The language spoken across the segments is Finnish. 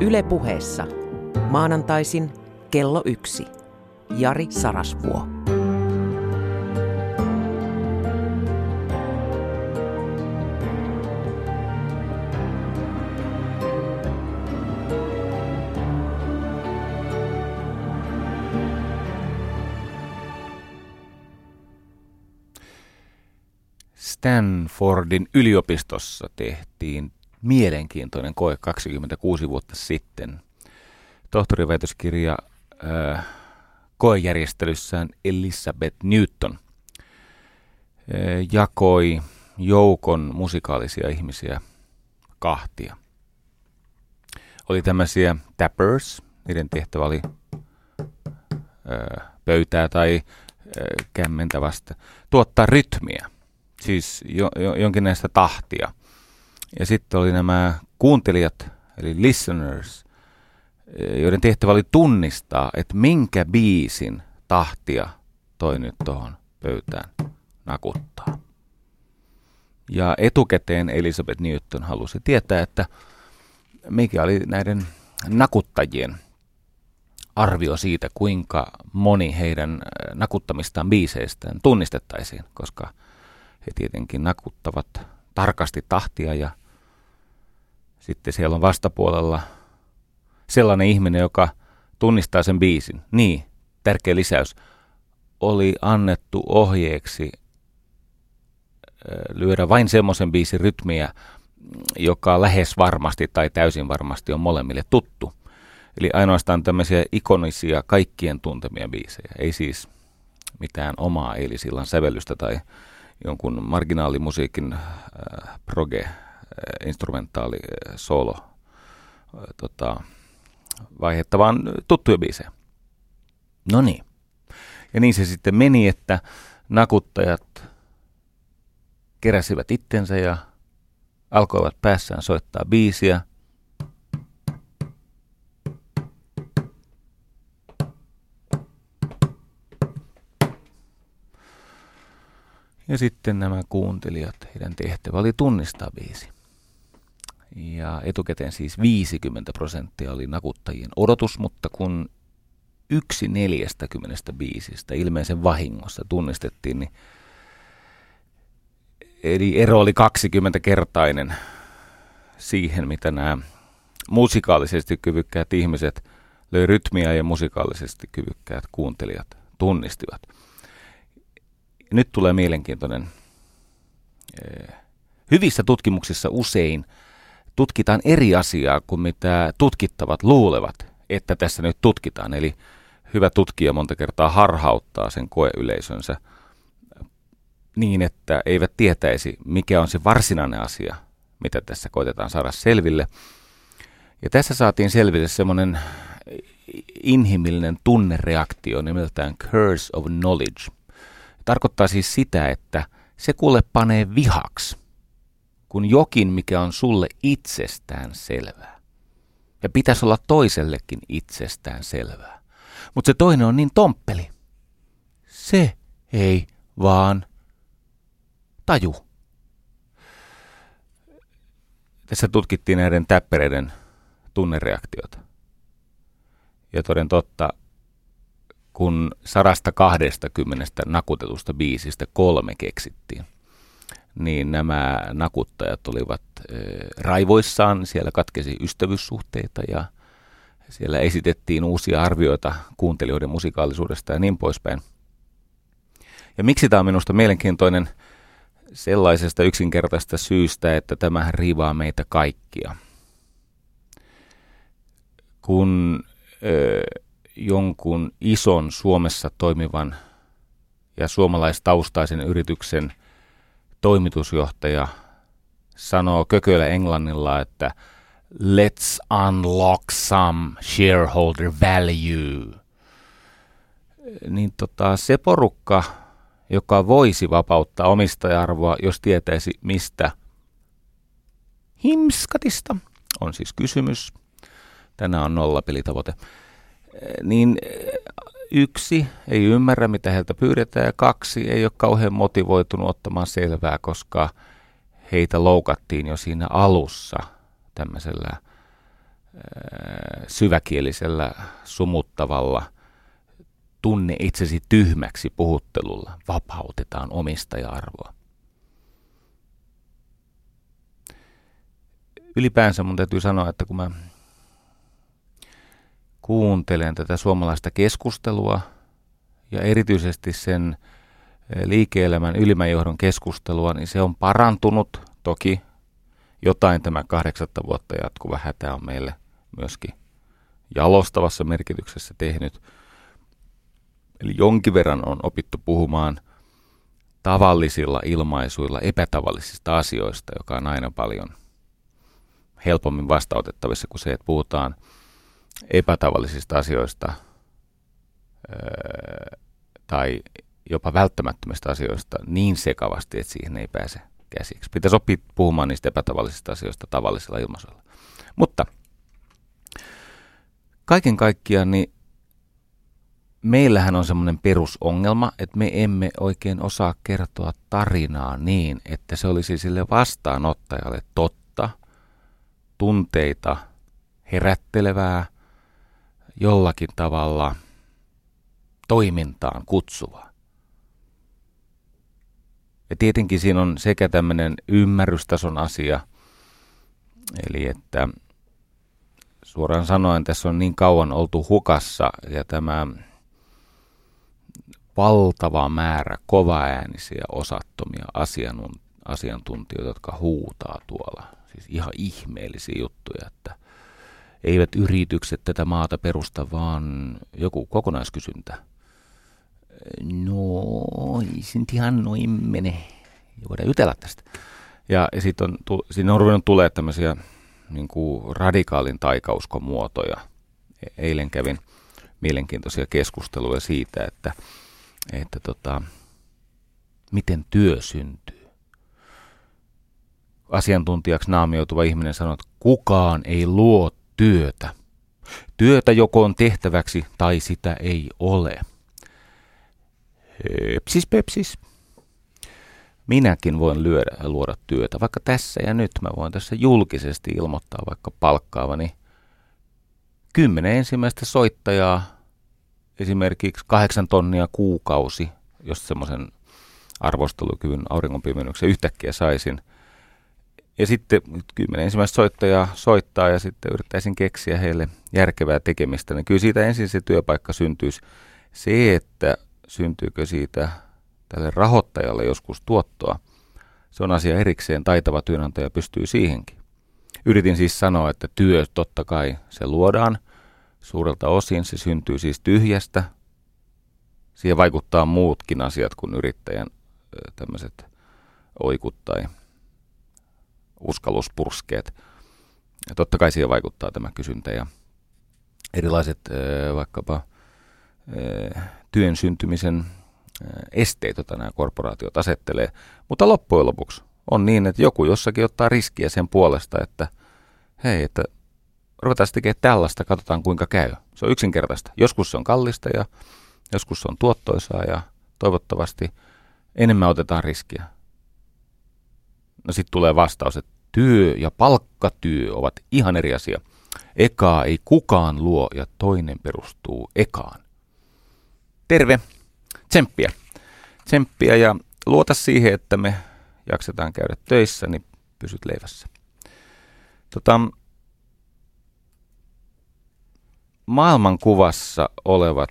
Yle puheessa. Maanantaisin kello yksi. Jari Sarasvuo. Stanfordin yliopistossa tehtiin mielenkiintoinen koe 26 vuotta sitten. Tohtoriväitöskirja äh, koejärjestelyssään Elizabeth Newton äh, jakoi joukon musikaalisia ihmisiä kahtia. Oli tämmöisiä tappers, niiden tehtävä oli äh, pöytää tai äh, kämmentä vasta, tuottaa rytmiä, siis jo, jo, jonkinlaista tahtia – ja sitten oli nämä kuuntelijat, eli listeners, joiden tehtävä oli tunnistaa, että minkä biisin tahtia toi nyt tuohon pöytään nakuttaa. Ja etukäteen Elizabeth Newton halusi tietää, että mikä oli näiden nakuttajien arvio siitä, kuinka moni heidän nakuttamistaan biiseistään tunnistettaisiin, koska he tietenkin nakuttavat tarkasti tahtia ja sitten siellä on vastapuolella sellainen ihminen, joka tunnistaa sen biisin. Niin, tärkeä lisäys. Oli annettu ohjeeksi lyödä vain semmoisen biisin rytmiä, joka lähes varmasti tai täysin varmasti on molemmille tuttu. Eli ainoastaan tämmöisiä ikonisia kaikkien tuntemia biisejä. Ei siis mitään omaa eilisillan sävellystä tai jonkun marginaalimusiikin äh, proge instrumentaali eh, solo eh, tota, vaihetta, vaan tuttuja biisejä. No niin. Ja niin se sitten meni, että nakuttajat keräsivät itsensä ja alkoivat päässään soittaa biisiä. Ja sitten nämä kuuntelijat, heidän tehtävä oli tunnistaa biisi. Ja etukäteen siis 50 prosenttia oli nakuttajien odotus, mutta kun yksi 40 biisistä ilmeisen vahingossa tunnistettiin, niin eli ero oli 20-kertainen siihen, mitä nämä musikaalisesti kyvykkäät ihmiset löi rytmiä ja musikaalisesti kyvykkäät kuuntelijat tunnistivat. Nyt tulee mielenkiintoinen. Eh, hyvissä tutkimuksissa usein – tutkitaan eri asiaa kuin mitä tutkittavat luulevat, että tässä nyt tutkitaan. Eli hyvä tutkija monta kertaa harhauttaa sen koeyleisönsä niin, että eivät tietäisi, mikä on se varsinainen asia, mitä tässä koitetaan saada selville. Ja tässä saatiin selville semmoinen inhimillinen tunnereaktio nimeltään curse of knowledge. Tarkoittaa siis sitä, että se kuule panee vihaksi kuin jokin, mikä on sulle itsestään selvää. Ja pitäisi olla toisellekin itsestään selvää. Mutta se toinen on niin tomppeli. Se ei vaan taju. Tässä tutkittiin näiden täppäreiden tunnereaktiota. Ja toden totta, kun 120 nakutetusta biisistä kolme keksittiin, niin nämä nakuttajat olivat raivoissaan. Siellä katkesi ystävyyssuhteita ja siellä esitettiin uusia arvioita kuuntelijoiden musikaalisuudesta ja niin poispäin. Ja miksi tämä on minusta mielenkiintoinen sellaisesta yksinkertaista syystä, että tämä riivaa meitä kaikkia. Kun ö, jonkun ison Suomessa toimivan ja suomalaistaustaisen yrityksen – toimitusjohtaja sanoo kököllä englannilla, että let's unlock some shareholder value. Niin tota, se porukka, joka voisi vapauttaa omistaja-arvoa, jos tietäisi mistä himskatista on siis kysymys. Tänään on nollapelitavoite. Niin yksi, ei ymmärrä mitä heiltä pyydetään ja kaksi, ei ole kauhean motivoitunut ottamaan selvää, koska heitä loukattiin jo siinä alussa tämmöisellä syväkielisellä, sumuttavalla, tunne itsesi tyhmäksi puhuttelulla vapautetaan omistaja-arvoa. Ylipäänsä mun täytyy sanoa, että kun mä kuuntelen tätä suomalaista keskustelua ja erityisesti sen liike-elämän ylimäjohdon keskustelua, niin se on parantunut. Toki jotain tämä kahdeksatta vuotta jatkuva hätä on meille myöskin jalostavassa merkityksessä tehnyt. Eli jonkin verran on opittu puhumaan tavallisilla ilmaisuilla epätavallisista asioista, joka on aina paljon helpommin vastautettavissa kuin se, että puhutaan epätavallisista asioista öö, tai jopa välttämättömistä asioista niin sekavasti, että siihen ei pääse käsiksi. Pitäisi oppia puhumaan niistä epätavallisista asioista tavallisella ilmaisuilla. Mutta kaiken kaikkiaan niin meillähän on semmoinen perusongelma, että me emme oikein osaa kertoa tarinaa niin, että se olisi sille vastaanottajalle totta, tunteita herättelevää, jollakin tavalla toimintaan kutsuvaa. Ja tietenkin siinä on sekä tämmöinen ymmärrystason asia, eli että suoraan sanoen tässä on niin kauan oltu hukassa ja tämä valtava määrä kovaäänisiä, osattomia asiantuntijoita, jotka huutaa tuolla. Siis ihan ihmeellisiä juttuja, että eivät yritykset tätä maata perusta, vaan joku kokonaiskysyntä – no ei se nyt ihan noin mene. Ja voidaan jutella tästä. Ja, sitten on, siinä on ruvennut tulee tämmöisiä niin kuin radikaalin taikauskon muotoja. E-, eilen kävin mielenkiintoisia keskusteluja siitä, että, että tota, miten työ syntyy. Asiantuntijaksi naamioituva ihminen sanoo, että kukaan ei luo työtä. Työtä joko on tehtäväksi tai sitä ei ole. Pepsis, pepsis. Minäkin voin lyödä, luoda työtä, vaikka tässä ja nyt mä voin tässä julkisesti ilmoittaa vaikka palkkaavani kymmenen ensimmäistä soittajaa, esimerkiksi kahdeksan tonnia kuukausi, jos semmoisen arvostelukyvyn auringonpimennyksen yhtäkkiä saisin. Ja sitten kymmenen ensimmäistä soittajaa soittaa ja sitten yrittäisin keksiä heille järkevää tekemistä, niin kyllä siitä ensin se työpaikka syntyisi. Se, että syntyykö siitä tälle rahoittajalle joskus tuottoa, se on asia erikseen, taitava työnantaja pystyy siihenkin. Yritin siis sanoa, että työ totta kai se luodaan, suurelta osin se syntyy siis tyhjästä. Siihen vaikuttaa muutkin asiat kuin yrittäjän tämmöiset oikut tai uskalluspurskeet. Ja totta kai siihen vaikuttaa tämä kysyntä ja erilaiset vaikkapa työn syntymisen esteet, joita nämä korporaatiot asettelee. Mutta loppujen lopuksi on niin, että joku jossakin ottaa riskiä sen puolesta, että hei, että ruvetaan tekemään tällaista, katsotaan kuinka käy. Se on yksinkertaista. Joskus se on kallista ja joskus se on tuottoisaa ja toivottavasti enemmän otetaan riskiä. No sitten tulee vastaus, että työ ja palkkatyö ovat ihan eri asia. Ekaa ei kukaan luo ja toinen perustuu ekaan terve, tsemppiä. Tsemppiä ja luota siihen, että me jaksetaan käydä töissä, niin pysyt leivässä. Tota, maailmankuvassa olevat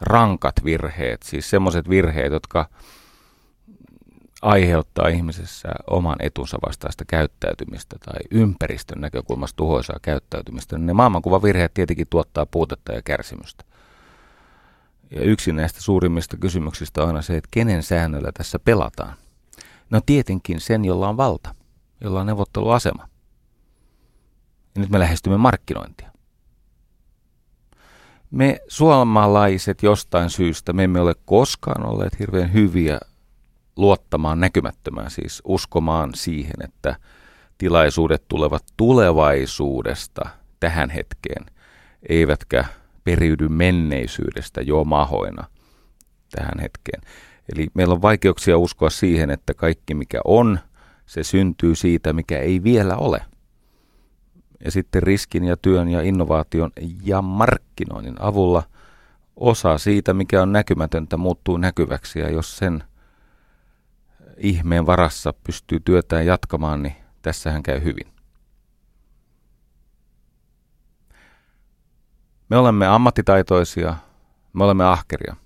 rankat virheet, siis semmoiset virheet, jotka aiheuttaa ihmisessä oman etunsa vastaista käyttäytymistä tai ympäristön näkökulmasta tuhoisaa käyttäytymistä, niin ne maailmankuvavirheet tietenkin tuottaa puutetta ja kärsimystä. Ja yksi näistä suurimmista kysymyksistä on aina se, että kenen säännöllä tässä pelataan. No tietenkin sen, jolla on valta, jolla on neuvotteluasema. Ja nyt me lähestymme markkinointia. Me suomalaiset jostain syystä, me emme ole koskaan olleet hirveän hyviä luottamaan näkymättömään, siis uskomaan siihen, että tilaisuudet tulevat tulevaisuudesta tähän hetkeen, eivätkä periydy menneisyydestä jo mahoina tähän hetkeen. Eli meillä on vaikeuksia uskoa siihen, että kaikki mikä on, se syntyy siitä, mikä ei vielä ole. ja sitten riskin ja työn ja innovaation ja markkinoinnin avulla osa siitä, mikä on näkymätöntä, muuttuu näkyväksi ja jos sen ihmeen varassa pystyy työtään jatkamaan, niin tässähän käy hyvin. Me olemme ammattitaitoisia, me olemme ahkeria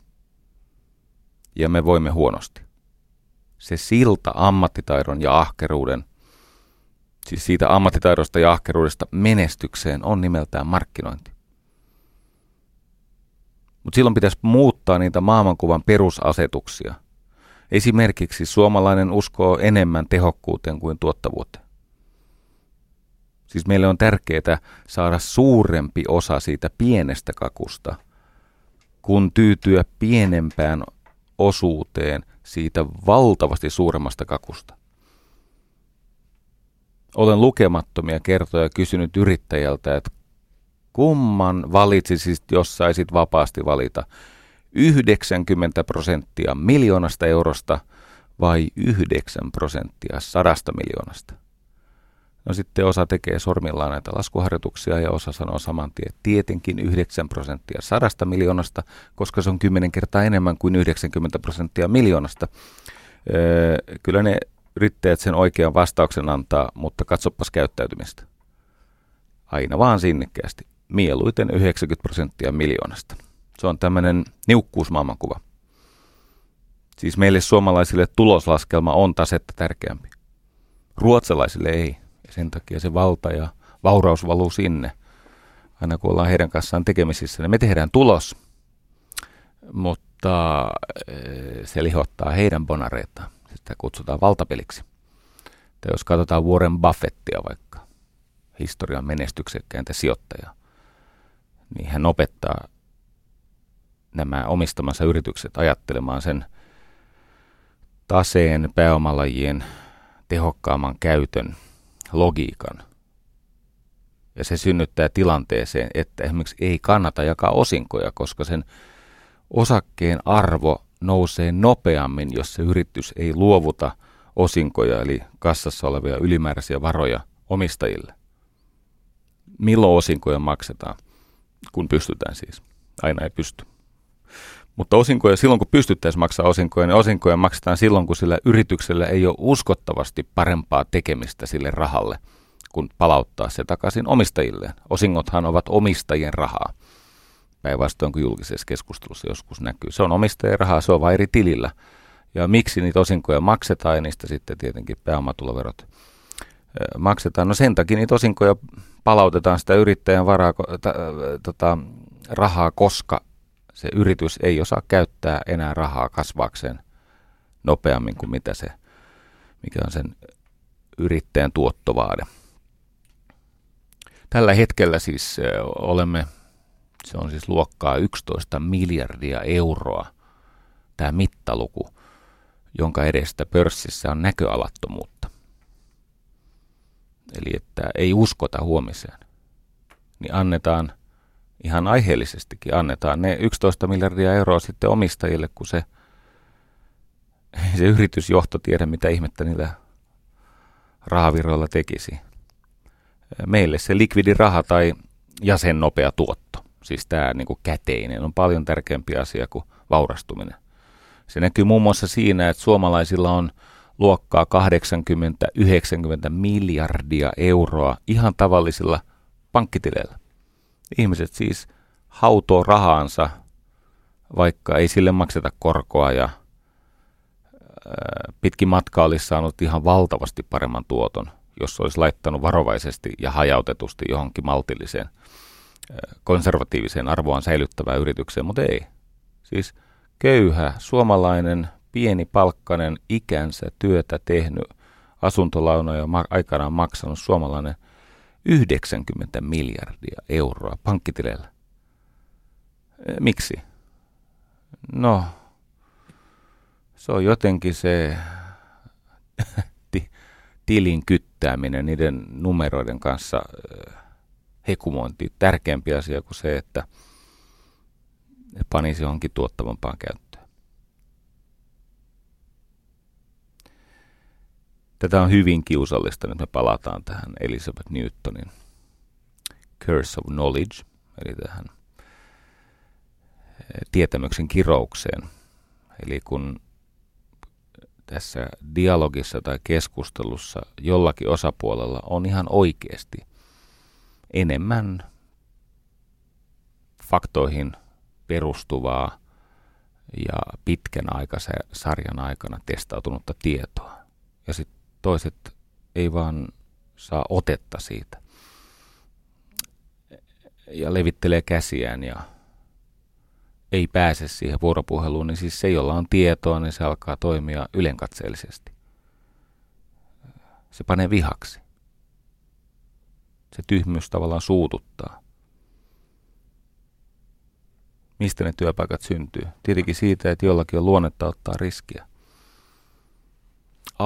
ja me voimme huonosti. Se silta ammattitaidon ja ahkeruuden, siis siitä ammattitaidosta ja ahkeruudesta menestykseen on nimeltään markkinointi. Mutta silloin pitäisi muuttaa niitä maailmankuvan perusasetuksia. Esimerkiksi suomalainen uskoo enemmän tehokkuuteen kuin tuottavuuteen. Siis meille on tärkeää saada suurempi osa siitä pienestä kakusta, kun tyytyä pienempään osuuteen siitä valtavasti suuremmasta kakusta. Olen lukemattomia kertoja kysynyt yrittäjältä, että kumman valitsisit, jos saisit vapaasti valita 90 prosenttia miljoonasta eurosta vai 9 prosenttia sadasta miljoonasta? No sitten osa tekee sormillaan näitä laskuharjoituksia ja osa sanoo saman tien, tietenkin 9 prosenttia sadasta miljoonasta, koska se on 10 kertaa enemmän kuin 90 prosenttia miljoonasta. Öö, kyllä ne yrittäjät sen oikean vastauksen antaa, mutta katsopas käyttäytymistä. Aina vaan sinnikkäästi. Mieluiten 90 prosenttia miljoonasta. Se on tämmöinen niukkuusmaailmankuva. Siis meille suomalaisille tuloslaskelma on tasetta tärkeämpi. Ruotsalaisille ei sen takia se valta ja vauraus valuu sinne. Aina kun ollaan heidän kanssaan tekemisissä, niin me tehdään tulos, mutta eh, se lihottaa heidän bonareitaan. Sitä kutsutaan valtapeliksi. Tai jos katsotaan Warren Buffettia vaikka, historian menestyksekkäintä sijoittajaa, niin hän opettaa nämä omistamansa yritykset ajattelemaan sen taseen pääomalajien tehokkaamman käytön logiikan. Ja se synnyttää tilanteeseen, että esimerkiksi ei kannata jakaa osinkoja, koska sen osakkeen arvo nousee nopeammin, jos se yritys ei luovuta osinkoja, eli kassassa olevia ylimääräisiä varoja omistajille. Milloin osinkoja maksetaan? Kun pystytään siis. Aina ei pysty. Mutta osinkoja, silloin kun pystyttäisiin maksaa osinkoja, niin osinkoja maksetaan silloin, kun sillä yrityksellä ei ole uskottavasti parempaa tekemistä sille rahalle, kun palauttaa se takaisin omistajilleen. Osingothan ovat omistajien rahaa. Päinvastoin kuin julkisessa keskustelussa joskus näkyy. Se on omistajien rahaa, se on vain eri tilillä. Ja miksi niitä osinkoja maksetaan ja niistä sitten tietenkin pääomatuloverot maksetaan. No sen takia niitä osinkoja palautetaan sitä yrittäjän varaa, ta, tota, rahaa, koska se yritys ei osaa käyttää enää rahaa kasvaakseen nopeammin kuin mitä se, mikä on sen yrittäjän tuottovaade. Tällä hetkellä siis olemme, se on siis luokkaa 11 miljardia euroa, tämä mittaluku, jonka edestä pörssissä on näköalattomuutta. Eli että ei uskota huomiseen, niin annetaan – ihan aiheellisestikin annetaan ne 11 miljardia euroa sitten omistajille, kun se, se yritysjohto tiedä, mitä ihmettä niillä rahavirroilla tekisi. Meille se likvidi raha tai ja sen nopea tuotto, siis tämä niin käteinen, on paljon tärkeämpi asia kuin vaurastuminen. Se näkyy muun muassa siinä, että suomalaisilla on luokkaa 80-90 miljardia euroa ihan tavallisilla pankkitileillä. Ihmiset siis hautoo rahansa, vaikka ei sille makseta korkoa ja pitkin matka olisi saanut ihan valtavasti paremman tuoton, jos olisi laittanut varovaisesti ja hajautetusti johonkin maltilliseen konservatiiviseen arvoaan säilyttävään yritykseen, mutta ei. Siis köyhä, suomalainen, pieni palkkanen, ikänsä työtä tehnyt, asuntolaunoja aikanaan maksanut suomalainen – 90 miljardia euroa pankkitileillä. Miksi? No, se on jotenkin se tilin kyttääminen niiden numeroiden kanssa hekumointi tärkeämpi asia kuin se, että panisi johonkin tuottavampaan käyttöön. Tätä on hyvin kiusallista, nyt me palataan tähän Elizabeth Newtonin curse of knowledge, eli tähän tietämyksen kiroukseen. Eli kun tässä dialogissa tai keskustelussa jollakin osapuolella on ihan oikeasti enemmän faktoihin perustuvaa ja pitkän sarjan aikana testautunutta tietoa. Ja sitten toiset ei vaan saa otetta siitä. Ja levittelee käsiään ja ei pääse siihen vuoropuheluun, niin siis se, jolla on tietoa, niin se alkaa toimia ylenkatseellisesti. Se panee vihaksi. Se tyhmyys tavallaan suututtaa. Mistä ne työpaikat syntyy? Tietenkin siitä, että jollakin on luonnetta ottaa riskiä.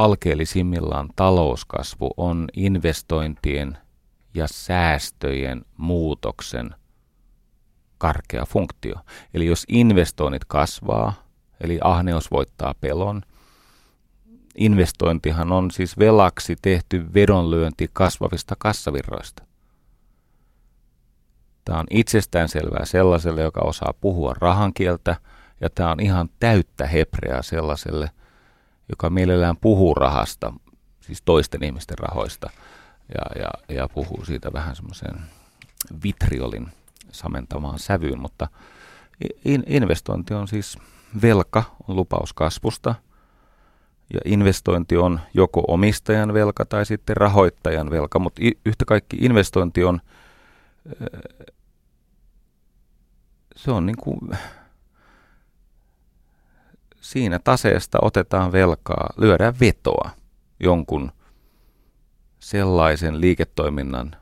Alkeellisimmillaan talouskasvu on investointien ja säästöjen muutoksen – karkea funktio. Eli jos investoinnit kasvaa, eli ahneus voittaa pelon, investointihan on siis velaksi tehty vedonlyönti kasvavista kassavirroista. Tämä on itsestään selvää sellaiselle, joka osaa puhua rahankieltä, ja tämä on ihan täyttä hebreaa sellaiselle, joka mielellään puhuu rahasta, siis toisten ihmisten rahoista, ja, ja, ja puhuu siitä vähän semmoisen vitriolin samentamaan sävyyn, mutta in, investointi on siis velka, on lupaus kasvusta, ja investointi on joko omistajan velka tai sitten rahoittajan velka, mutta yhtä kaikki investointi on, se on niin kuin, siinä taseesta otetaan velkaa, lyödään vetoa jonkun sellaisen liiketoiminnan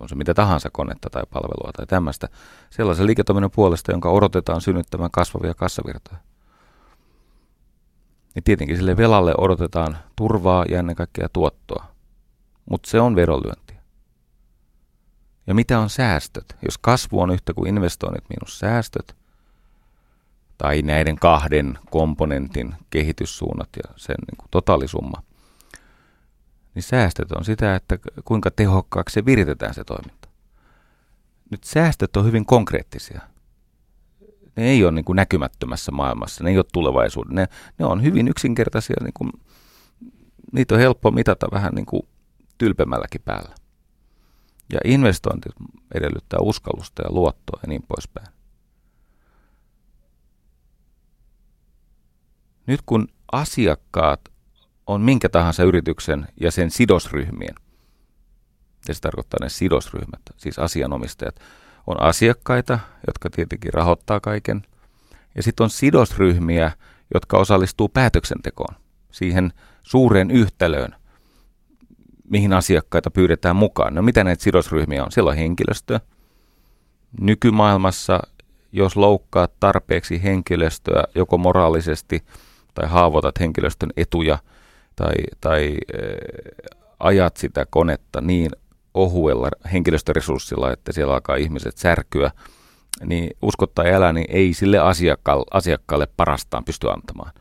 on se mitä tahansa konetta tai palvelua tai tämmöistä, sellaisen liiketoiminnan puolesta, jonka odotetaan synnyttämään kasvavia kassavirtoja. Niin tietenkin sille velalle odotetaan turvaa ja ennen kaikkea tuottoa, mutta se on verolyöntiä. Ja mitä on säästöt? Jos kasvu on yhtä kuin investoinnit miinus säästöt, tai näiden kahden komponentin kehityssuunnat ja sen niin kuin totaalisumma – niin säästöt on sitä, että kuinka tehokkaaksi se viritetään se toiminta. Nyt säästöt on hyvin konkreettisia. Ne ei ole niin kuin näkymättömässä maailmassa, ne ei ole tulevaisuuden. Ne, ne on hyvin yksinkertaisia, niin kuin, niitä on helppo mitata vähän niin kuin tylpemälläkin päällä. Ja investointi edellyttää uskallusta ja luottoa ja niin poispäin. Nyt kun asiakkaat on minkä tahansa yrityksen ja sen sidosryhmien, ja se tarkoittaa ne sidosryhmät, siis asianomistajat, on asiakkaita, jotka tietenkin rahoittaa kaiken, ja sitten on sidosryhmiä, jotka osallistuu päätöksentekoon, siihen suureen yhtälöön, mihin asiakkaita pyydetään mukaan. No mitä näitä sidosryhmiä on? Siellä on henkilöstö. Nykymaailmassa, jos loukkaat tarpeeksi henkilöstöä joko moraalisesti tai haavoitat henkilöstön etuja – tai, tai ajat sitä konetta niin ohuella henkilöstöresurssilla, että siellä alkaa ihmiset särkyä, niin uskottaa elää, niin ei sille asiakkaalle, asiakkaalle parastaan pysty antamaan.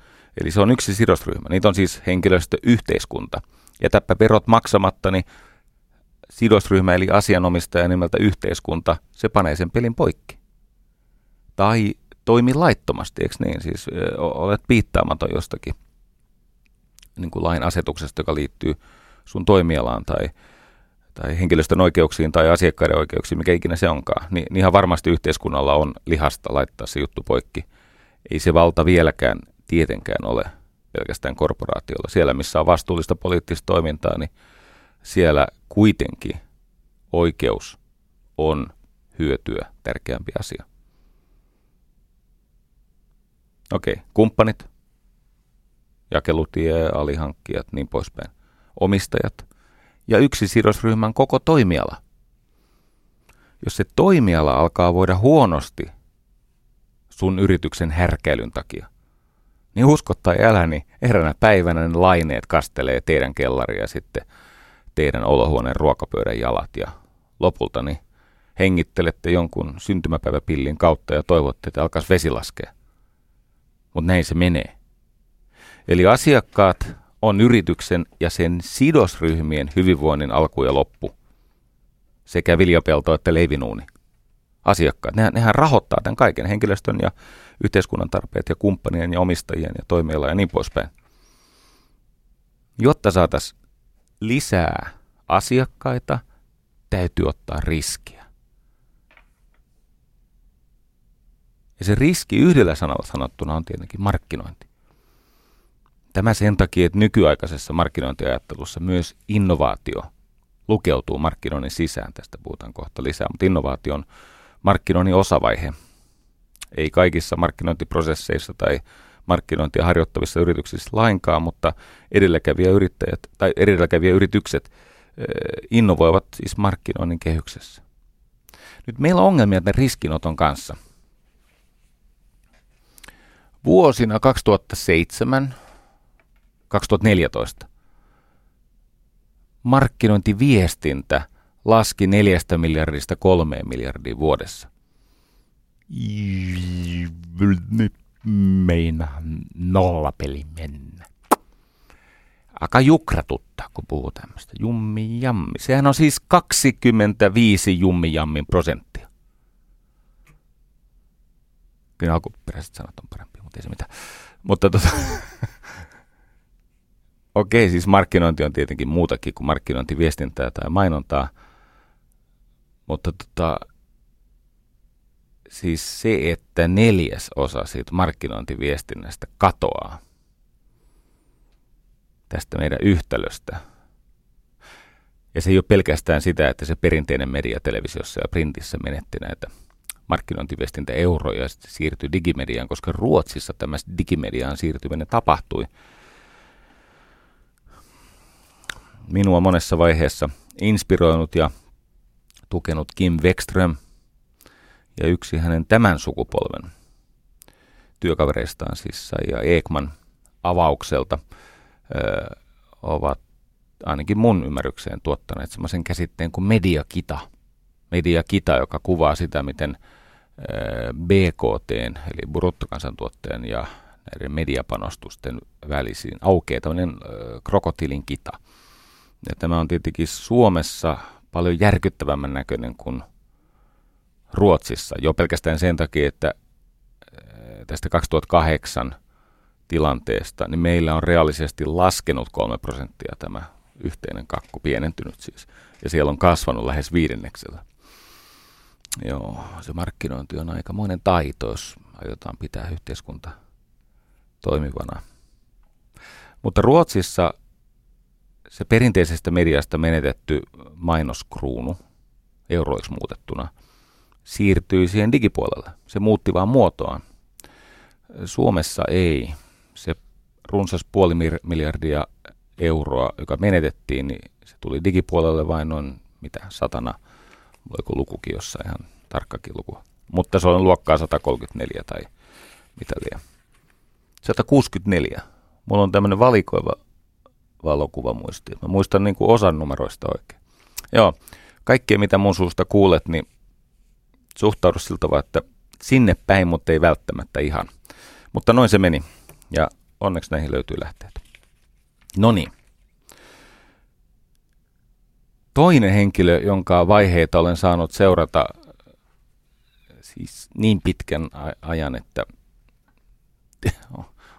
Eli se on yksi sidosryhmä. Niitä on siis henkilöstöyhteiskunta. Jätäpä verot maksamatta, niin sidosryhmä eli asianomistaja nimeltä yhteiskunta, se panee sen pelin poikki. Tai toimi laittomasti, eikö niin? Siis olet piittaamaton jostakin niin kuin lain asetuksesta, joka liittyy sun toimialaan tai, tai henkilöstön oikeuksiin tai asiakkaiden oikeuksiin, mikä ikinä se onkaan, niin, niin ihan varmasti yhteiskunnalla on lihasta laittaa se juttu poikki. Ei se valta vieläkään tietenkään ole pelkästään korporaatiolla. Siellä, missä on vastuullista poliittista toimintaa, niin siellä kuitenkin oikeus on hyötyä tärkeämpi asia. Okei, kumppanit, jakelutie, alihankkijat, niin poispäin, omistajat ja yksi sidosryhmän koko toimiala. Jos se toimiala alkaa voida huonosti sun yrityksen härkäilyn takia, niin uskottaa älä, niin eräänä päivänä ne laineet kastelee teidän kellaria ja sitten teidän olohuoneen ruokapöydän jalat ja lopulta niin hengittelette jonkun syntymäpäiväpillin kautta ja toivotte, että alkaisi vesi laskea. Mutta näin se menee. Eli asiakkaat on yrityksen ja sen sidosryhmien hyvinvoinnin alku ja loppu. sekä viljapelto että leivinuuni. Asiakkaat, nehän, nehän rahoittaa tämän kaiken, henkilöstön ja yhteiskunnan tarpeet ja kumppanien ja omistajien ja toimijoilla ja niin poispäin. Jotta saataisiin lisää asiakkaita, täytyy ottaa riskiä. Ja se riski yhdellä sanalla sanottuna on tietenkin markkinointi. Tämä sen takia, että nykyaikaisessa markkinointiajattelussa myös innovaatio lukeutuu markkinoinnin sisään. Tästä puhutaan kohta lisää, mutta innovaatio on markkinoinnin osavaihe. Ei kaikissa markkinointiprosesseissa tai markkinointia harjoittavissa yrityksissä lainkaan, mutta edelläkävijä yrittäjät tai edelläkävijä yritykset innovoivat siis markkinoinnin kehyksessä. Nyt meillä on ongelmia tämän riskinoton kanssa. Vuosina 2007 2014 markkinointiviestintä laski neljästä miljardista kolmeen miljardiin vuodessa. Nyt meinaa nollapeli mennä. Aika jukratutta, kun puhuu tämmöistä. Jummi jammi. Sehän on siis 25 jummi jammin prosenttia. Kyllä alkuperäiset sanat on parempi, ei se mitään. Mutta tota, okei, siis markkinointi on tietenkin muutakin kuin markkinointiviestintää tai mainontaa. Mutta tota, siis se, että neljäs osa siitä markkinointiviestinnästä katoaa tästä meidän yhtälöstä. Ja se ei ole pelkästään sitä, että se perinteinen media televisiossa ja printissä menetti näitä markkinointiviestintäeuroja ja sitten siirtyi digimediaan, koska Ruotsissa tämä digimediaan siirtyminen tapahtui. Minua monessa vaiheessa inspiroinut ja tukenut Kim Wexström ja yksi hänen tämän sukupolven työkavereistaan siis ja Ekman avaukselta ö, ovat ainakin mun ymmärrykseen tuottaneet semmoisen käsitteen kuin mediakita. Mediakita, joka kuvaa sitä, miten BKT, eli bruttokansantuotteen ja näiden mediapanostusten välisiin aukeaa tämmöinen krokotiilin kita. Ja tämä on tietenkin Suomessa paljon järkyttävämmän näköinen kuin Ruotsissa, jo pelkästään sen takia, että tästä 2008 tilanteesta, niin meillä on reaalisesti laskenut kolme prosenttia tämä yhteinen kakku, pienentynyt siis. Ja siellä on kasvanut lähes viidenneksellä. Joo, se markkinointi on aika monen taito, jos aiotaan pitää yhteiskunta toimivana. Mutta Ruotsissa se perinteisestä mediasta menetetty mainoskruunu, euroiksi muutettuna, siirtyi siihen digipuolelle. Se muutti vaan muotoaan. Suomessa ei. Se runsas puoli miljardia euroa, joka menetettiin, niin se tuli digipuolelle vain noin mitä satana, voiko lukukin jossain ihan tarkkakin luku. Mutta se on luokkaa 134 tai mitä liian. 164. Mulla on tämmöinen valikoiva valokuvamuisti. Mä muistan niin kuin osan numeroista oikein. Joo, kaikkea mitä mun suusta kuulet, niin suhtaudu siltä tavalla, että sinne päin, mutta ei välttämättä ihan. Mutta noin se meni. Ja onneksi näihin löytyy lähteet. No niin. Toinen henkilö, jonka vaiheita olen saanut seurata siis niin pitkän ajan, että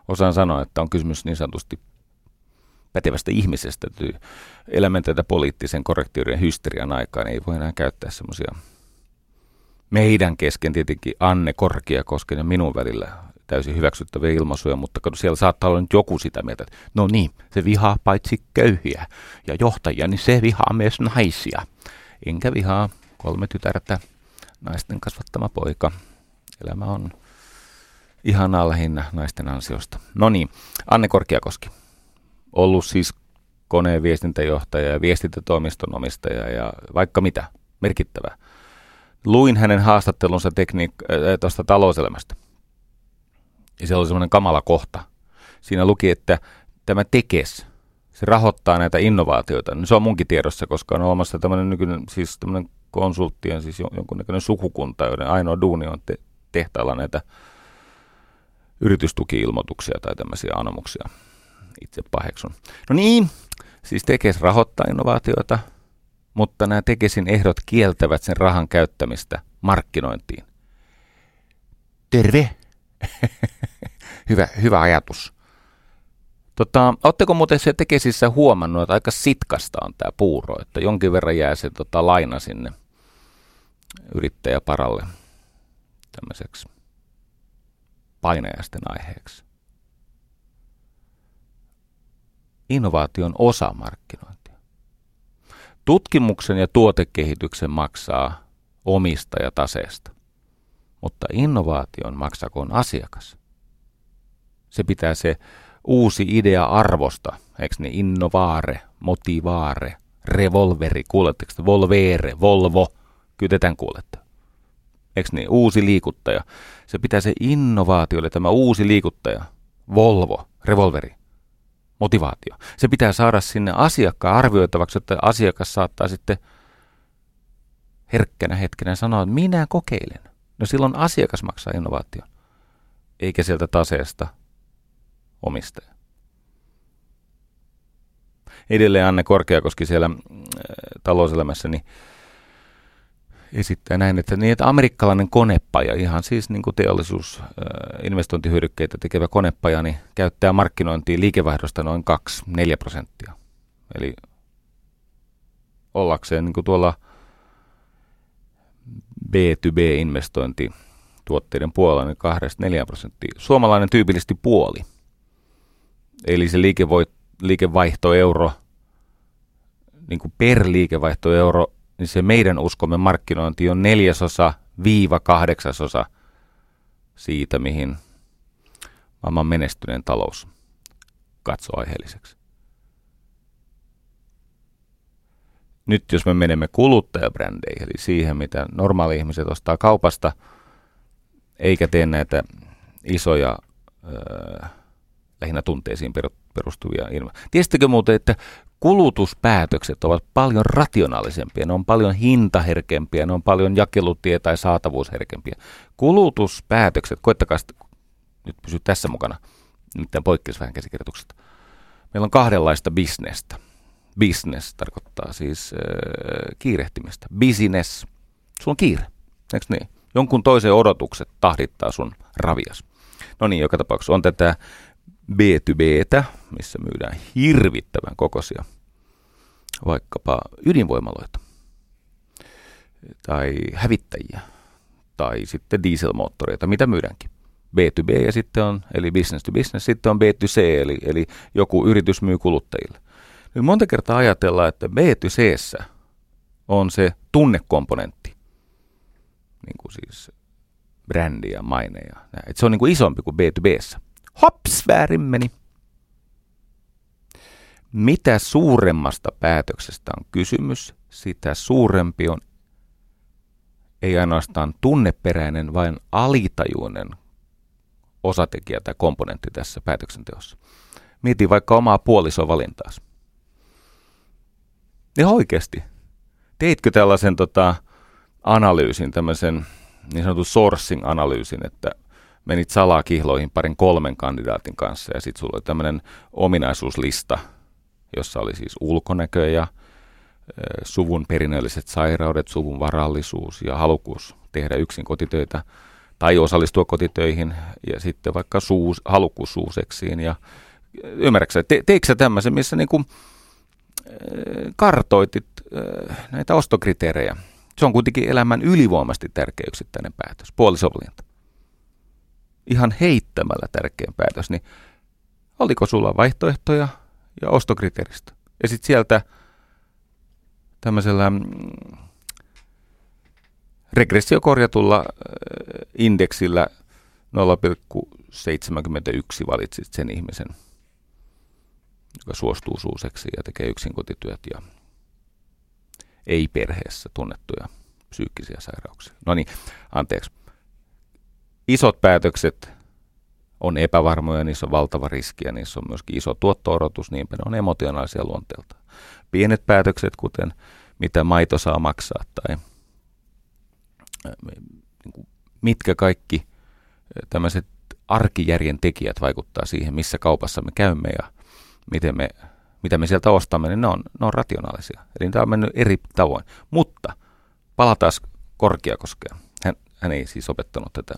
osaan sanoa, että on kysymys niin sanotusti pätevästä ihmisestä. Elämän tätä poliittisen korrektiuden hysterian aikaan ei voi enää käyttää semmoisia meidän kesken tietenkin Anne Korkeakosken ja minun välillä täysin hyväksyttäviä ilmaisuja, mutta siellä saattaa olla nyt joku sitä mieltä, että no niin, se vihaa paitsi köyhiä ja johtajia, niin se vihaa myös naisia. Enkä vihaa kolme tytärtä, naisten kasvattama poika. Elämä on ihan lähinnä naisten ansiosta. No niin, Anne Korkeakoski. Ollut siis koneen viestintäjohtaja ja viestintätoimiston omistaja ja vaikka mitä, merkittävää. Luin hänen haastattelunsa tekniik- äh, tuosta talouselämästä. Ja se oli semmoinen kamala kohta. Siinä luki, että tämä tekes, se rahoittaa näitä innovaatioita. Niin se on munkin tiedossa, koska on olemassa tämmöinen nykyinen, siis tämmöinen konsulttien, siis jonkunnäköinen sukukunta, joiden ainoa duuni on te- tehtailla näitä yritystuki-ilmoituksia tai tämmöisiä anomuksia. Itse paheksun. No niin, siis tekes rahoittaa innovaatioita, mutta nämä Tekesin ehdot kieltävät sen rahan käyttämistä markkinointiin. Terve! hyvä, hyvä ajatus. Tota, Oletteko muuten se Tekesissä huomannut, että aika sitkasta on tämä puuro, että jonkin verran jää se tota, laina sinne yrittäjäparalle tämmöiseksi painajaisten aiheeksi. Innovaation osa markkinointia. Tutkimuksen ja tuotekehityksen maksaa omistaja taseesta, mutta innovaation maksakoon asiakas. Se pitää se uusi idea arvosta, eikö ne innovaare, motivaare, revolveri, kuuletteko Volvere, Volvo, kyllä tämän kuulette. Eikö niin, uusi liikuttaja. Se pitää se innovaatiolle, tämä uusi liikuttaja, Volvo, revolveri, motivaatio. Se pitää saada sinne asiakkaan arvioitavaksi, että asiakas saattaa sitten herkkänä hetkenä sanoa, että minä kokeilen. No silloin asiakas maksaa innovaation, eikä sieltä taseesta omistaja. Edelleen Anne Korkeakoski siellä äh, talouselämässä niin esittää näin, että, niin, että amerikkalainen konepaja, ihan siis niin kuin teollisuus, äh, investointihyödykkeitä tekevä konepaja, niin käyttää markkinointiin liikevaihdosta noin 2-4 prosenttia. Eli ollakseen niin kuin tuolla B2B-investointi tuotteiden puolella niin 2-4 prosenttia. Suomalainen tyypillisesti puoli. Eli se liikevaihto euro, niin kuin per euro, niin se meidän uskomme markkinointi on neljäsosa viiva kahdeksasosa siitä, mihin maailman menestyneen talous katsoo aiheelliseksi. Nyt jos me menemme kuluttajabrändeihin, eli siihen, mitä normaali ihmiset ostaa kaupasta, eikä tee näitä isoja öö, lähinnä tunteisiin perustuvia ilma. Tiesittekö muuten, että kulutuspäätökset ovat paljon rationaalisempia, ne on paljon hintaherkempiä, ne on paljon jakelutie- tai saatavuusherkempiä. Kulutuspäätökset, koettakaa nyt pysy tässä mukana, nimittäin poikkeus vähän käsikirjoituksesta. Meillä on kahdenlaista bisnestä. Business tarkoittaa siis äh, kiirehtimistä. Business. Sulla on kiire, eikö niin? Jonkun toisen odotukset tahdittaa sun ravias. No niin, joka tapauksessa on tätä B2Btä, missä myydään hirvittävän kokoisia vaikkapa ydinvoimaloita tai hävittäjiä tai sitten dieselmoottoreita, mitä myydäänkin. B2B ja sitten on, eli business to business, sitten on B2C, eli, eli joku yritys myy kuluttajille. Nyt monta kertaa ajatellaan, että B2C on se tunnekomponentti, niin kuin siis brändi ja maine ja. Että se on niin kuin isompi kuin B2B. Hops, väärin meni. Mitä suuremmasta päätöksestä on kysymys, sitä suurempi on ei ainoastaan tunneperäinen, vaan alitajuinen osatekijä tai komponentti tässä päätöksenteossa. Mieti vaikka omaa puolisovalintaasi. Ja oikeasti, teitkö tällaisen tota, analyysin, tämmöisen niin sanotun sourcing-analyysin, että menit salaa kihloihin parin kolmen kandidaatin kanssa ja sitten sulla oli tämmöinen ominaisuuslista, jossa oli siis ulkonäkö ja suvun perinnölliset sairaudet, suvun varallisuus ja halukkuus tehdä yksin kotitöitä tai osallistua kotitöihin ja sitten vaikka suus, halukkuus suuseksiin ja ymmärrätkö te, teikö sä tämmöisen, missä niin kuin, kartoitit näitä ostokriteerejä? Se on kuitenkin elämän ylivoimasti tärkeä yksittäinen päätös, puolisovalinta ihan heittämällä tärkein päätös, niin oliko sulla vaihtoehtoja ja ostokriteeristä? Ja sitten sieltä tämmöisellä mm, regressiokorjatulla indeksillä 0,71 valitsit sen ihmisen, joka suostuu suuseksi ja tekee yksin kotityöt ja ei perheessä tunnettuja psyykkisiä sairauksia. No niin, anteeksi isot päätökset on epävarmoja, niissä on valtava riski ja niissä on myöskin iso tuotto-odotus, niin ne on emotionaalisia luonteelta. Pienet päätökset, kuten mitä maito saa maksaa tai niin mitkä kaikki tämmöiset arkijärjen tekijät vaikuttaa siihen, missä kaupassa me käymme ja miten me mitä me sieltä ostamme, niin ne on, ne on rationaalisia. Eli tämä on mennyt eri tavoin. Mutta palataan Korkeakoskeen. Hän, hän ei siis opettanut tätä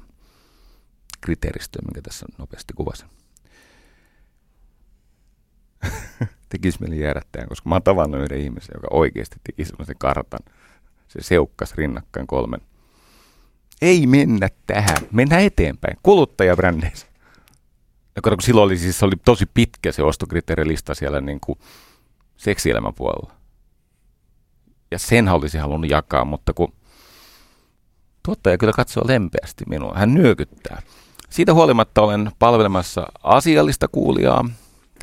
kriteeristöä, minkä tässä nopeasti kuvasin. tekisi mieli jäädä tähän, koska mä oon tavannut yhden ihmisen, joka oikeasti teki sellaisen kartan. Se seukkas rinnakkain kolmen. Ei mennä tähän, mennään eteenpäin. Kuluttajabrändeissä. Kato, kun silloin oli, siis, oli tosi pitkä se ostokriteerilista siellä niin kuin seksielämän puolella. Ja sen olisi halunnut jakaa, mutta kun tuottaja kyllä katsoo lempeästi minua, hän nyökyttää. Siitä huolimatta olen palvelemassa asiallista kuulijaa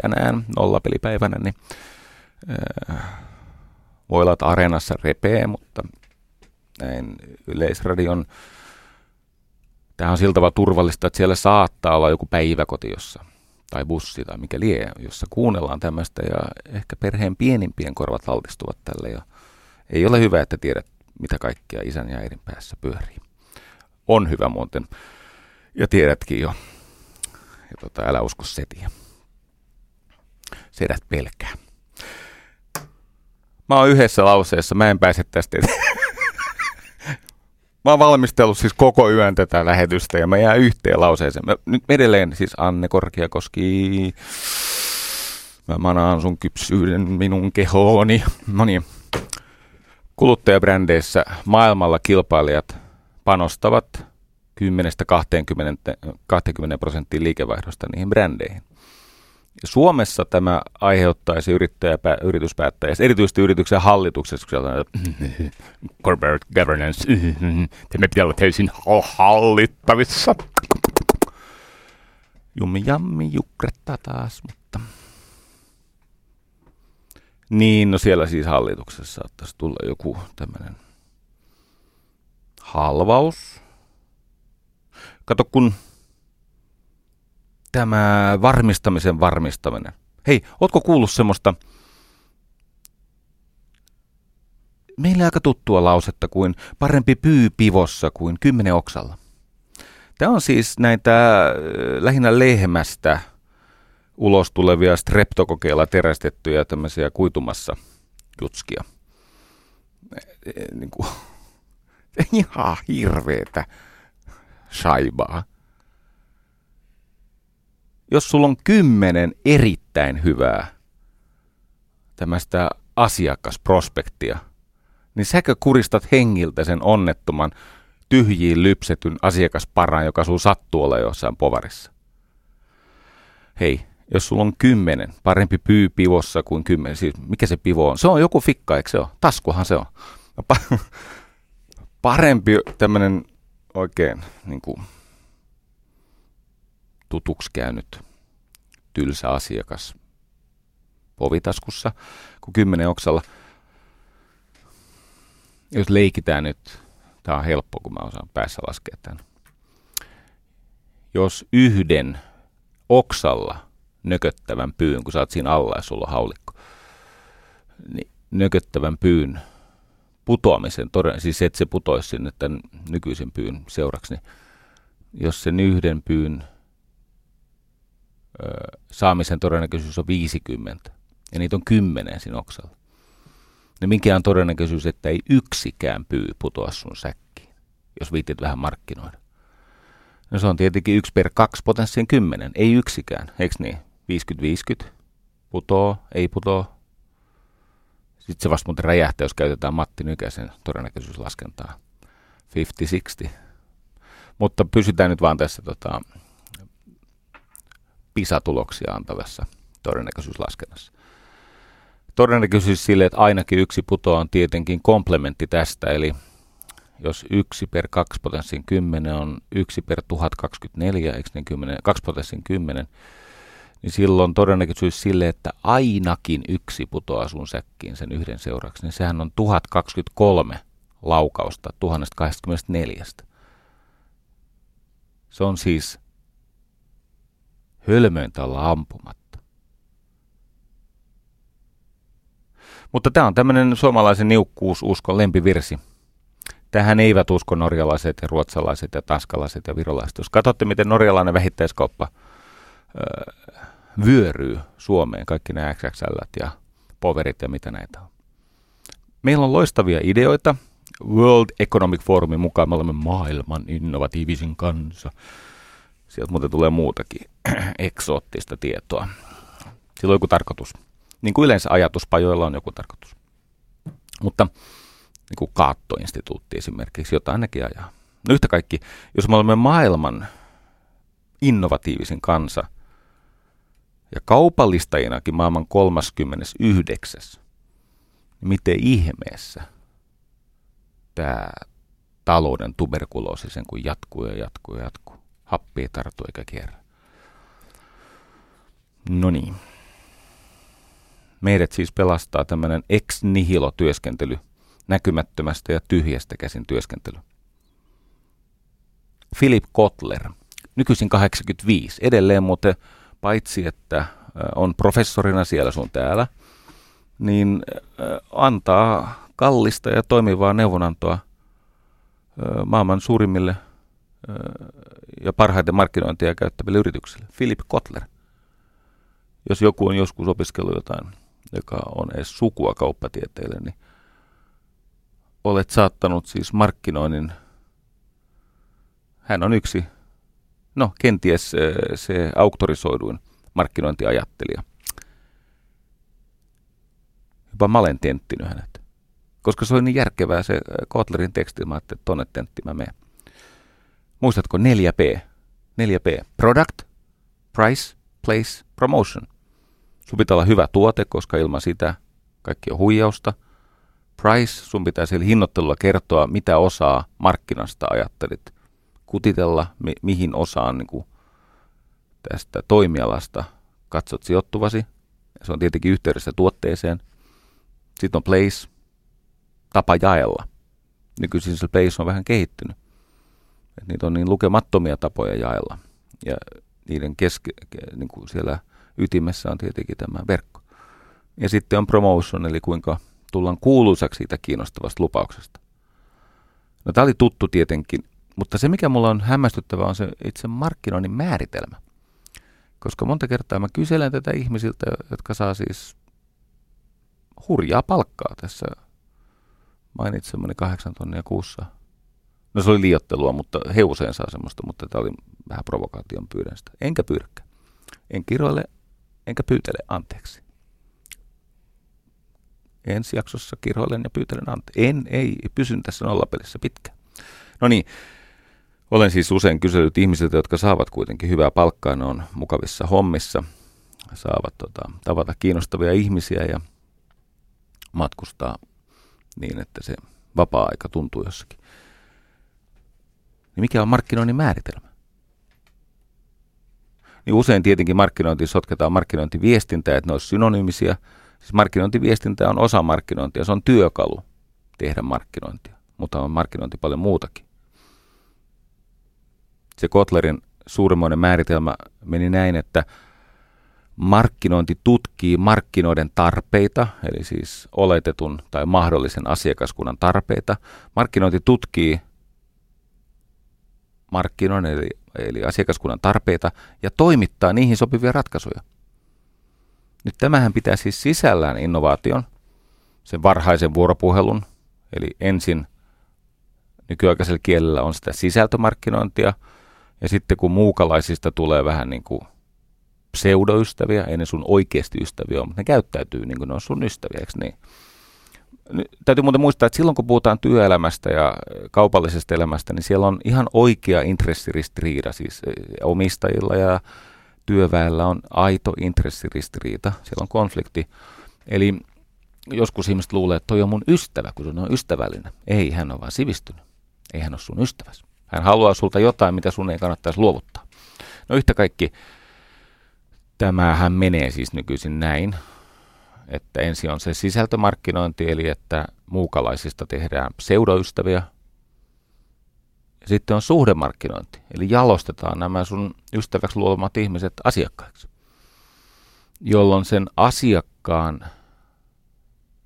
tänään nollapelipäivänä, niin äh, voi olla, että areenassa repee, mutta näin Yleisradion Tämä on siltä turvallista, että siellä saattaa olla joku päiväkoti jossa, tai bussi tai mikä lie, jossa kuunnellaan tämmöistä ja ehkä perheen pienimpien korvat altistuvat tälle ja ei ole hyvä, että tiedät, mitä kaikkea isän ja äidin päässä pyörii. On hyvä muuten, ja tiedätkin jo. Ja tota, älä usko setiä. Sedät pelkää. Mä oon yhdessä lauseessa, mä en pääse tästä eteen. Mä oon valmistellut siis koko yön tätä lähetystä ja mä jään yhteen lauseeseen. Mä, nyt edelleen siis Anne Korkeakoski. Mä manaan sun kypsyyden minun kehooni. No niin. Kuluttajabrändeissä maailmalla kilpailijat panostavat 10-20 prosenttia liikevaihdosta niihin brändeihin. Suomessa tämä aiheuttaisi yrittäjäpä, yrityspäättäjässä, erityisesti yrityksen hallituksessa, kun corporate governance, tämä pitää olla täysin hallittavissa. Jummi jammi jukretta taas, mutta... Niin, no siellä siis hallituksessa saattaisi tulla joku tämmöinen halvaus. Kato, kun tämä varmistamisen varmistaminen. Hei, ootko kuullut semmoista meillä aika tuttua lausetta kuin parempi pyy pivossa kuin kymmenen oksalla. Tämä on siis näitä äh, lähinnä lehmästä ulos tulevia streptokokeilla terästettyjä tämmöisiä kuitumassa jutskia. Niin kuin, ihan hirveetä saibaa jos sulla on kymmenen erittäin hyvää tämmöistä asiakasprospektia, niin säkö kuristat hengiltä sen onnettoman tyhjiin lypsetyn asiakasparan, joka sun sattuu olla jossain povarissa. Hei, jos sulla on kymmenen, parempi pyy pivossa kuin kymmenen, siis mikä se pivo on? Se on joku fikka, eikö se ole? Taskuhan se on. No, parempi tämmöinen oikein niin kuin, tutuksi käynyt tylsä asiakas povitaskussa kuin kymmenen oksalla. Jos leikitään nyt, tämä on helppo, kun mä osaan päässä laskea tämän. Jos yhden oksalla nököttävän pyyn, kun sä oot siinä alla ja sulla on haulikko, niin nököttävän pyyn putoamisen, siis että se putoisi sinne tämän nykyisen pyyn seuraksi, niin jos sen yhden pyyn saamisen todennäköisyys on 50, ja niitä on 10 siinä oksalla. niin mikä on todennäköisyys, että ei yksikään pyy putoa sun säkkiin, jos viitit vähän markkinoida? No se on tietenkin 1 per 2 potenssiin 10, ei yksikään, eikö niin? 50-50, putoo, ei putoo. Sitten se vasta muuten räjähtää, jos käytetään Matti Nykäsen todennäköisyyslaskentaa. 50-60. Mutta pysytään nyt vaan tässä tota, PISA-tuloksia antavassa todennäköisyyslaskennassa. Todennäköisyys sille, että ainakin yksi putoa on tietenkin komplementti tästä, eli jos 1 per 2 potenssiin 10 on 1 per 1024, eikö niin 10, 2 potenssiin 10, niin silloin todennäköisyys sille, että ainakin yksi putoaa sun säkkiin sen yhden seuraksi, niin sehän on 1023 laukausta 1024. Se on siis hölmöintä olla ampumatta. Mutta tämä on tämmöinen suomalaisen niukkuususkon lempivirsi. Tähän eivät usko norjalaiset ja ruotsalaiset ja taskalaiset ja virolaiset. Jos katsotte, miten norjalainen vähittäiskauppa öö, vyöryy Suomeen, kaikki nämä XXL ja poverit ja mitä näitä on. Meillä on loistavia ideoita. World Economic Forumin mukaan me olemme maailman innovatiivisin kansa. Sieltä muuten tulee muutakin eksoottista tietoa. Sillä on joku tarkoitus. Niin kuin yleensä ajatuspajoilla on joku tarkoitus. Mutta niin kuin Kaattoinstituutti esimerkiksi, jotain nekin ajaa. No yhtä kaikki, jos me olemme maailman innovatiivisin kansa ja kaupallistajinakin maailman 39. Niin miten ihmeessä tämä talouden tuberkuloosi sen kun jatkuu ja jatkuu ja jatkuu. Happi ei tartu eikä kierrä. No niin. Meidät siis pelastaa tämmöinen ex nihilo työskentely, näkymättömästä ja tyhjästä käsin työskentely. Philip Kotler, nykyisin 85, edelleen muuten paitsi että on professorina siellä sun täällä, niin antaa kallista ja toimivaa neuvonantoa maailman suurimmille ja parhaiten markkinointia käyttäville yrityksille. Philip Kotler. Jos joku on joskus opiskellut jotain, joka on edes sukua kauppatieteelle, niin olet saattanut siis markkinoinnin. Hän on yksi, no kenties se, se auktorisoiduin markkinointiajattelija. Jopa mä olen tenttinyt hänet. Koska se oli niin järkevää se Kotlerin teksti, mä ajattelin, että tonne tentti mä menen. Muistatko 4P? 4P. Product, Price, Place, Promotion. Sun pitää olla hyvä tuote, koska ilman sitä kaikki on huijausta. Price, sun pitää siellä hinnoittelulla kertoa, mitä osaa markkinasta ajattelit. Kutitella, mi- mihin osaan niin kuin tästä toimialasta katsot sijoittuvasi. Se on tietenkin yhteydessä tuotteeseen. Sitten on place, tapa jaella. Nykyisin se place on vähän kehittynyt. Et niitä on niin lukemattomia tapoja jaella. Ja niiden keske, niin kuin siellä ytimessä on tietenkin tämä verkko. Ja sitten on promotion, eli kuinka tullaan kuuluisaksi siitä kiinnostavasta lupauksesta. No tämä oli tuttu tietenkin, mutta se mikä mulla on hämmästyttävää on se itse markkinoinnin määritelmä. Koska monta kertaa mä kyselen tätä ihmisiltä, jotka saa siis hurjaa palkkaa tässä mainitsemani kahdeksan tonnia kuussa No se oli liottelua, mutta he usein saa semmoista, mutta tämä oli vähän provokaation pyydän sitä. Enkä pyrkkä. En kiroile, enkä pyytele anteeksi. Ensi jaksossa kiroilen ja pyytelen anteeksi. En, ei, pysyn tässä nollapelissä pitkään. No niin, olen siis usein kysellyt ihmisiltä, jotka saavat kuitenkin hyvää palkkaa, ne on mukavissa hommissa, saavat tota, tavata kiinnostavia ihmisiä ja matkustaa niin, että se vapaa-aika tuntuu jossakin niin mikä on markkinoinnin määritelmä? Niin usein tietenkin markkinointi sotketaan markkinointiviestintää, että ne olisi synonyymisiä. Siis markkinointiviestintä on osa markkinointia, se on työkalu tehdä markkinointia, mutta on markkinointi paljon muutakin. Se Kotlerin suurimmoinen määritelmä meni näin, että markkinointi tutkii markkinoiden tarpeita, eli siis oletetun tai mahdollisen asiakaskunnan tarpeita. Markkinointi tutkii markkinoiden eli, eli asiakaskunnan tarpeita ja toimittaa niihin sopivia ratkaisuja. Nyt tämähän pitää siis sisällään innovaation, sen varhaisen vuoropuhelun, eli ensin nykyaikaisella kielellä on sitä sisältömarkkinointia, ja sitten kun muukalaisista tulee vähän niin kuin pseudoystäviä, ei ne sun oikeasti ystäviä ole, mutta ne käyttäytyy niin kuin ne on sun ystäviä, eikö niin? Täytyy muuten muistaa, että silloin kun puhutaan työelämästä ja kaupallisesta elämästä, niin siellä on ihan oikea intressiristiriita, siis e, omistajilla ja työväellä on aito intressiristiriita, siellä on konflikti. Eli joskus ihmiset luulee, että toi on mun ystävä, kun se on ystävällinen. Ei, hän on vaan sivistynyt. Ei hän ole sun ystäväsi. Hän haluaa sulta jotain, mitä sun ei kannattaisi luovuttaa. No yhtä kaikki, tämähän menee siis nykyisin näin että ensin on se sisältömarkkinointi, eli että muukalaisista tehdään pseudoystäviä. Sitten on suhdemarkkinointi, eli jalostetaan nämä sun ystäväksi luomat ihmiset asiakkaiksi, jolloin sen asiakkaan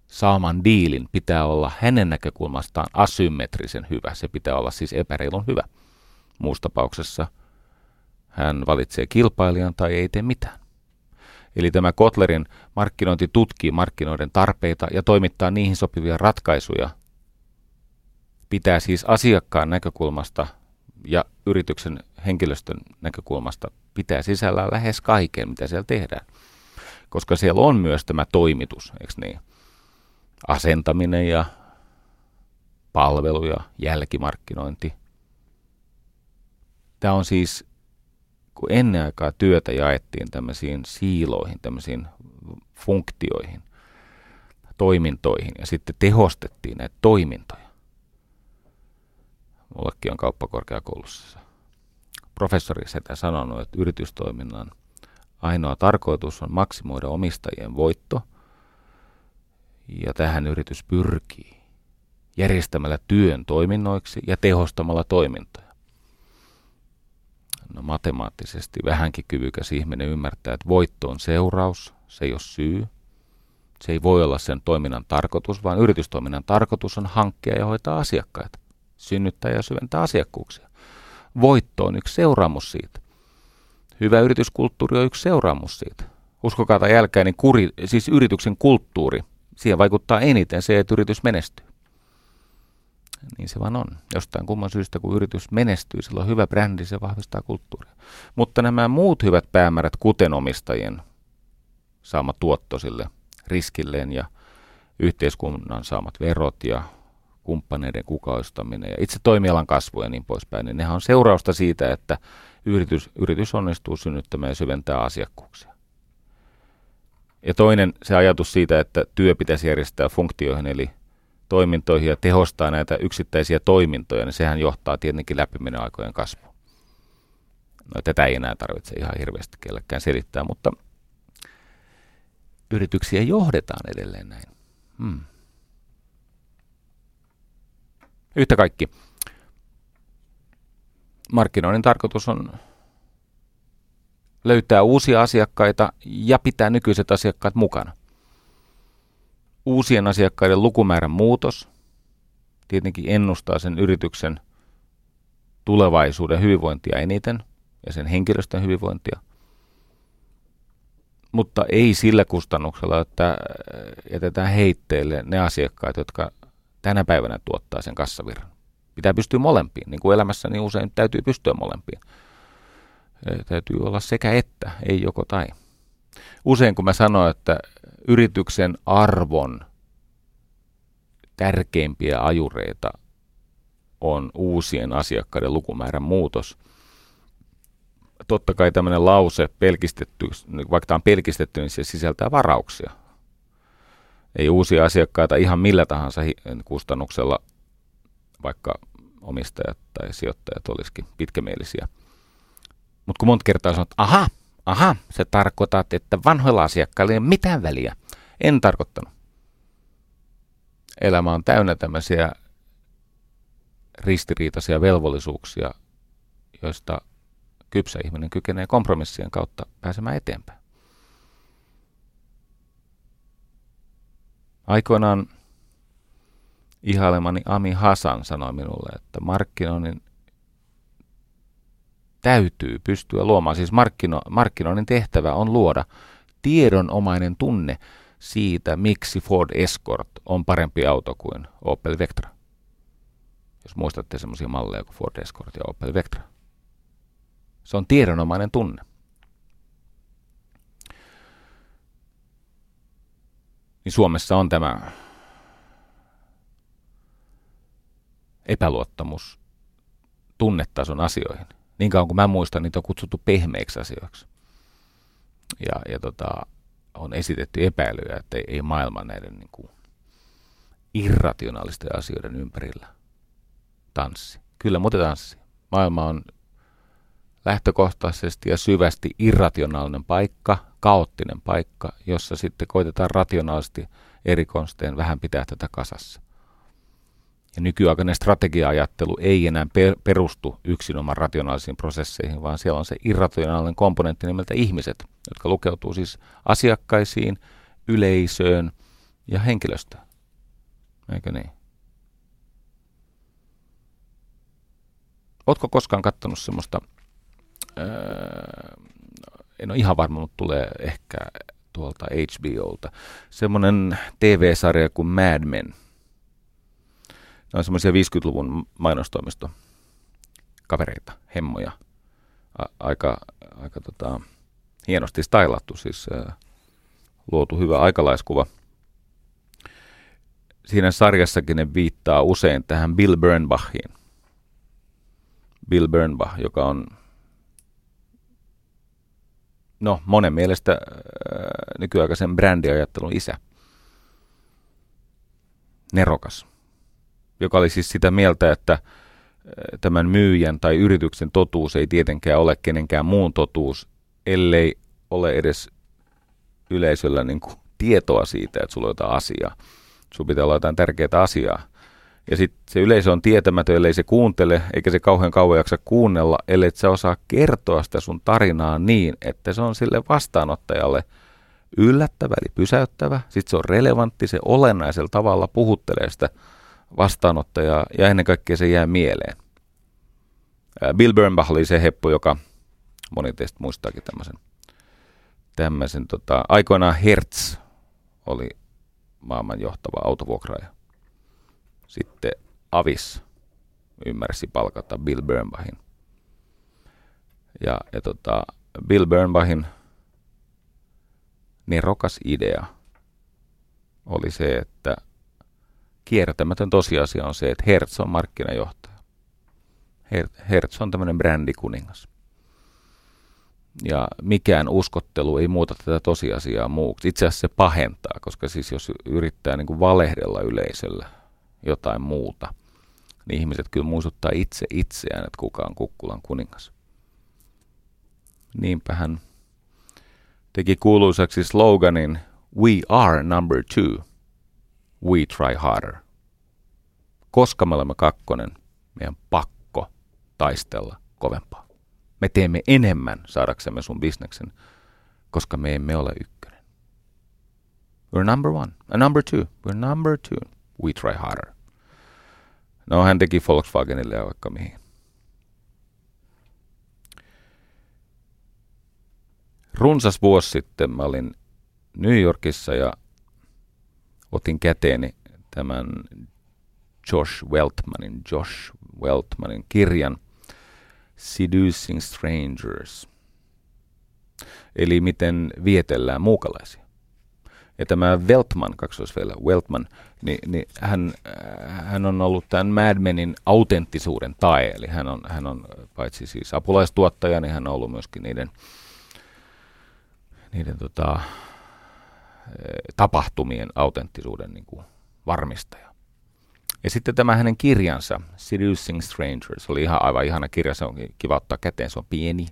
saaman diilin pitää olla hänen näkökulmastaan asymmetrisen hyvä. Se pitää olla siis epäreilun hyvä. Muussa tapauksessa hän valitsee kilpailijan tai ei tee mitään. Eli tämä Kotlerin markkinointi tutkii markkinoiden tarpeita ja toimittaa niihin sopivia ratkaisuja. Pitää siis asiakkaan näkökulmasta ja yrityksen henkilöstön näkökulmasta pitää sisällään lähes kaiken, mitä siellä tehdään. Koska siellä on myös tämä toimitus, eikö niin? Asentaminen ja palvelu ja jälkimarkkinointi. Tämä on siis, kun ennen aikaa työtä jaettiin tämmöisiin siiloihin, tämmöisiin funktioihin, toimintoihin ja sitten tehostettiin näitä toimintoja. Mullekin on kauppakorkeakoulussa professori sitä sanonut, että yritystoiminnan ainoa tarkoitus on maksimoida omistajien voitto, ja tähän yritys pyrkii järjestämällä työn toiminnoiksi ja tehostamalla toimintoja. No matemaattisesti vähänkin kyvykäs ihminen ymmärtää, että voitto on seuraus, se ei ole syy. Se ei voi olla sen toiminnan tarkoitus, vaan yritystoiminnan tarkoitus on hankkia ja hoitaa asiakkaita, synnyttää ja syventää asiakkuuksia. Voitto on yksi seuraamus siitä. Hyvä yrityskulttuuri on yksi seuraamus siitä. Uskokaa tai jälkeen, niin kuri, siis yrityksen kulttuuri, siihen vaikuttaa eniten se, että yritys menestyy. Niin se vaan on. Jostain kumman syystä, kun yritys menestyy, sillä on hyvä brändi, se vahvistaa kulttuuria. Mutta nämä muut hyvät päämäärät, kuten omistajien saama tuotto sille riskilleen ja yhteiskunnan saamat verot ja kumppaneiden kukoistaminen ja itse toimialan kasvu ja niin poispäin, niin nehän on seurausta siitä, että yritys, yritys onnistuu synnyttämään ja syventää asiakkuuksia. Ja toinen se ajatus siitä, että työ pitäisi järjestää funktioihin eli toimintoihin ja tehostaa näitä yksittäisiä toimintoja, niin sehän johtaa tietenkin aikojen kasvuun. No tätä ei enää tarvitse ihan hirveästi kellekään selittää, mutta yrityksiä johdetaan edelleen näin. Hmm. Yhtä kaikki. Markkinoinnin tarkoitus on löytää uusia asiakkaita ja pitää nykyiset asiakkaat mukana. Uusien asiakkaiden lukumäärän muutos tietenkin ennustaa sen yrityksen tulevaisuuden hyvinvointia eniten ja sen henkilöstön hyvinvointia. Mutta ei sillä kustannuksella, että jätetään heitteille ne asiakkaat, jotka tänä päivänä tuottaa sen kassavirran. Pitää pystyä molempiin, niin kuin elämässä niin usein täytyy pystyä molempiin. Täytyy olla sekä että, ei joko tai. Usein kun mä sanon, että yrityksen arvon tärkeimpiä ajureita on uusien asiakkaiden lukumäärän muutos. Totta kai tämmöinen lause pelkistetty, vaikka tämä on pelkistetty, niin se sisältää varauksia ei uusia asiakkaita ihan millä tahansa kustannuksella, vaikka omistajat tai sijoittajat olisikin pitkämielisiä. Mutta kun monta kertaa sanot, aha, aha, se tarkoitat, että vanhoilla asiakkailla ei ole mitään väliä. En tarkoittanut. Elämä on täynnä tämmöisiä ristiriitaisia velvollisuuksia, joista kypsä ihminen kykenee kompromissien kautta pääsemään eteenpäin. Aikoinaan ihailemani Ami Hasan sanoi minulle, että markkinoinnin täytyy pystyä luomaan, siis markkino, markkinoinnin tehtävä on luoda tiedonomainen tunne siitä, miksi Ford Escort on parempi auto kuin Opel Vectra. Jos muistatte semmoisia malleja kuin Ford Escort ja Opel Vectra. Se on tiedonomainen tunne. niin Suomessa on tämä epäluottamus tunnetason asioihin. Niin kauan kuin mä muistan, niitä on kutsuttu pehmeiksi asioiksi. Ja, ja tota, on esitetty epäilyjä, että ei, ei maailma näiden niin kuin, irrationaalisten asioiden ympärillä tanssi. Kyllä, mutta tanssi. Maailma on lähtökohtaisesti ja syvästi irrationaalinen paikka, kaoottinen paikka, jossa sitten koitetaan rationaalisesti eri konsteen vähän pitää tätä kasassa. Ja nykyaikainen strategia-ajattelu ei enää per- perustu yksinomaan rationaalisiin prosesseihin, vaan siellä on se irrationaalinen komponentti nimeltä ihmiset, jotka lukeutuu siis asiakkaisiin, yleisöön ja henkilöstöön. Eikö niin? Oletko koskaan katsonut semmoista en ole ihan varma, mutta tulee ehkä tuolta HBOlta. Semmoinen TV-sarja kuin Mad Men. Ne on semmoisia 50-luvun mainostoimisto kavereita, hemmoja. A- aika aika tota, hienosti stylattu, siis ää, luotu hyvä aikalaiskuva. Siinä sarjassakin ne viittaa usein tähän Bill Bernbachiin. Bill Bernbach, joka on no, monen mielestä äh, nykyaikaisen brändiajattelun isä. Nerokas, joka oli siis sitä mieltä, että äh, tämän myyjän tai yrityksen totuus ei tietenkään ole kenenkään muun totuus, ellei ole edes yleisöllä niin kuin tietoa siitä, että sulla on jotain asiaa. Sulla pitää olla jotain tärkeää asiaa. Ja sitten se yleisö on tietämätön, ellei se kuuntele, eikä se kauhean kauan jaksa kuunnella, ellei sä osaa kertoa sitä sun tarinaa niin, että se on sille vastaanottajalle yllättävä eli pysäyttävä. Sitten se on relevantti, se olennaisella tavalla puhuttelee sitä vastaanottajaa ja ennen kaikkea se jää mieleen. Bill Bernbach oli se heppu, joka moni teistä muistaakin tämmöisen, tämmöisen tota, aikoinaan Hertz oli maailman johtava autovuokraaja sitten Avis ymmärsi palkata Bill Bernbachin. Ja, ja tota, Bill Bernbachin nerokas idea oli se, että kiertämätön tosiasia on se, että Hertz on markkinajohtaja. Hertz on tämmöinen brändikuningas. Ja mikään uskottelu ei muuta tätä tosiasiaa muuksi. Itse asiassa se pahentaa, koska siis jos yrittää niin kuin valehdella yleisöllä, jotain muuta, niin ihmiset kyllä muistuttaa itse itseään, että kuka on kukkulan kuningas. Niinpä hän teki kuuluisaksi sloganin We are number two. We try harder. Koska me olemme kakkonen, meidän pakko taistella kovempaa. Me teemme enemmän saadaksemme sun bisneksen, koska me emme ole ykkönen. We're number one. A number two. We're number two. We try harder. No hän teki Volkswagenille ja vaikka mihin. Runsas vuosi sitten mä olin New Yorkissa ja otin käteeni tämän Josh Weltmanin, Josh Weltmanin kirjan Seducing Strangers. Eli miten vietellään muukalaisia. Ja tämä Weltman, kaksoisvelä Weltman, niin, niin hän, äh, hän on ollut tämän Mad Menin autenttisuuden tae. Eli hän on, hän on paitsi siis apulaistuottaja, niin hän on ollut myöskin niiden, niiden tota, äh, tapahtumien autenttisuuden niin kuin varmistaja. Ja sitten tämä hänen kirjansa, Seducing Strangers, oli ihan aivan ihana kirja, se on kiva ottaa käteen, se on pieni,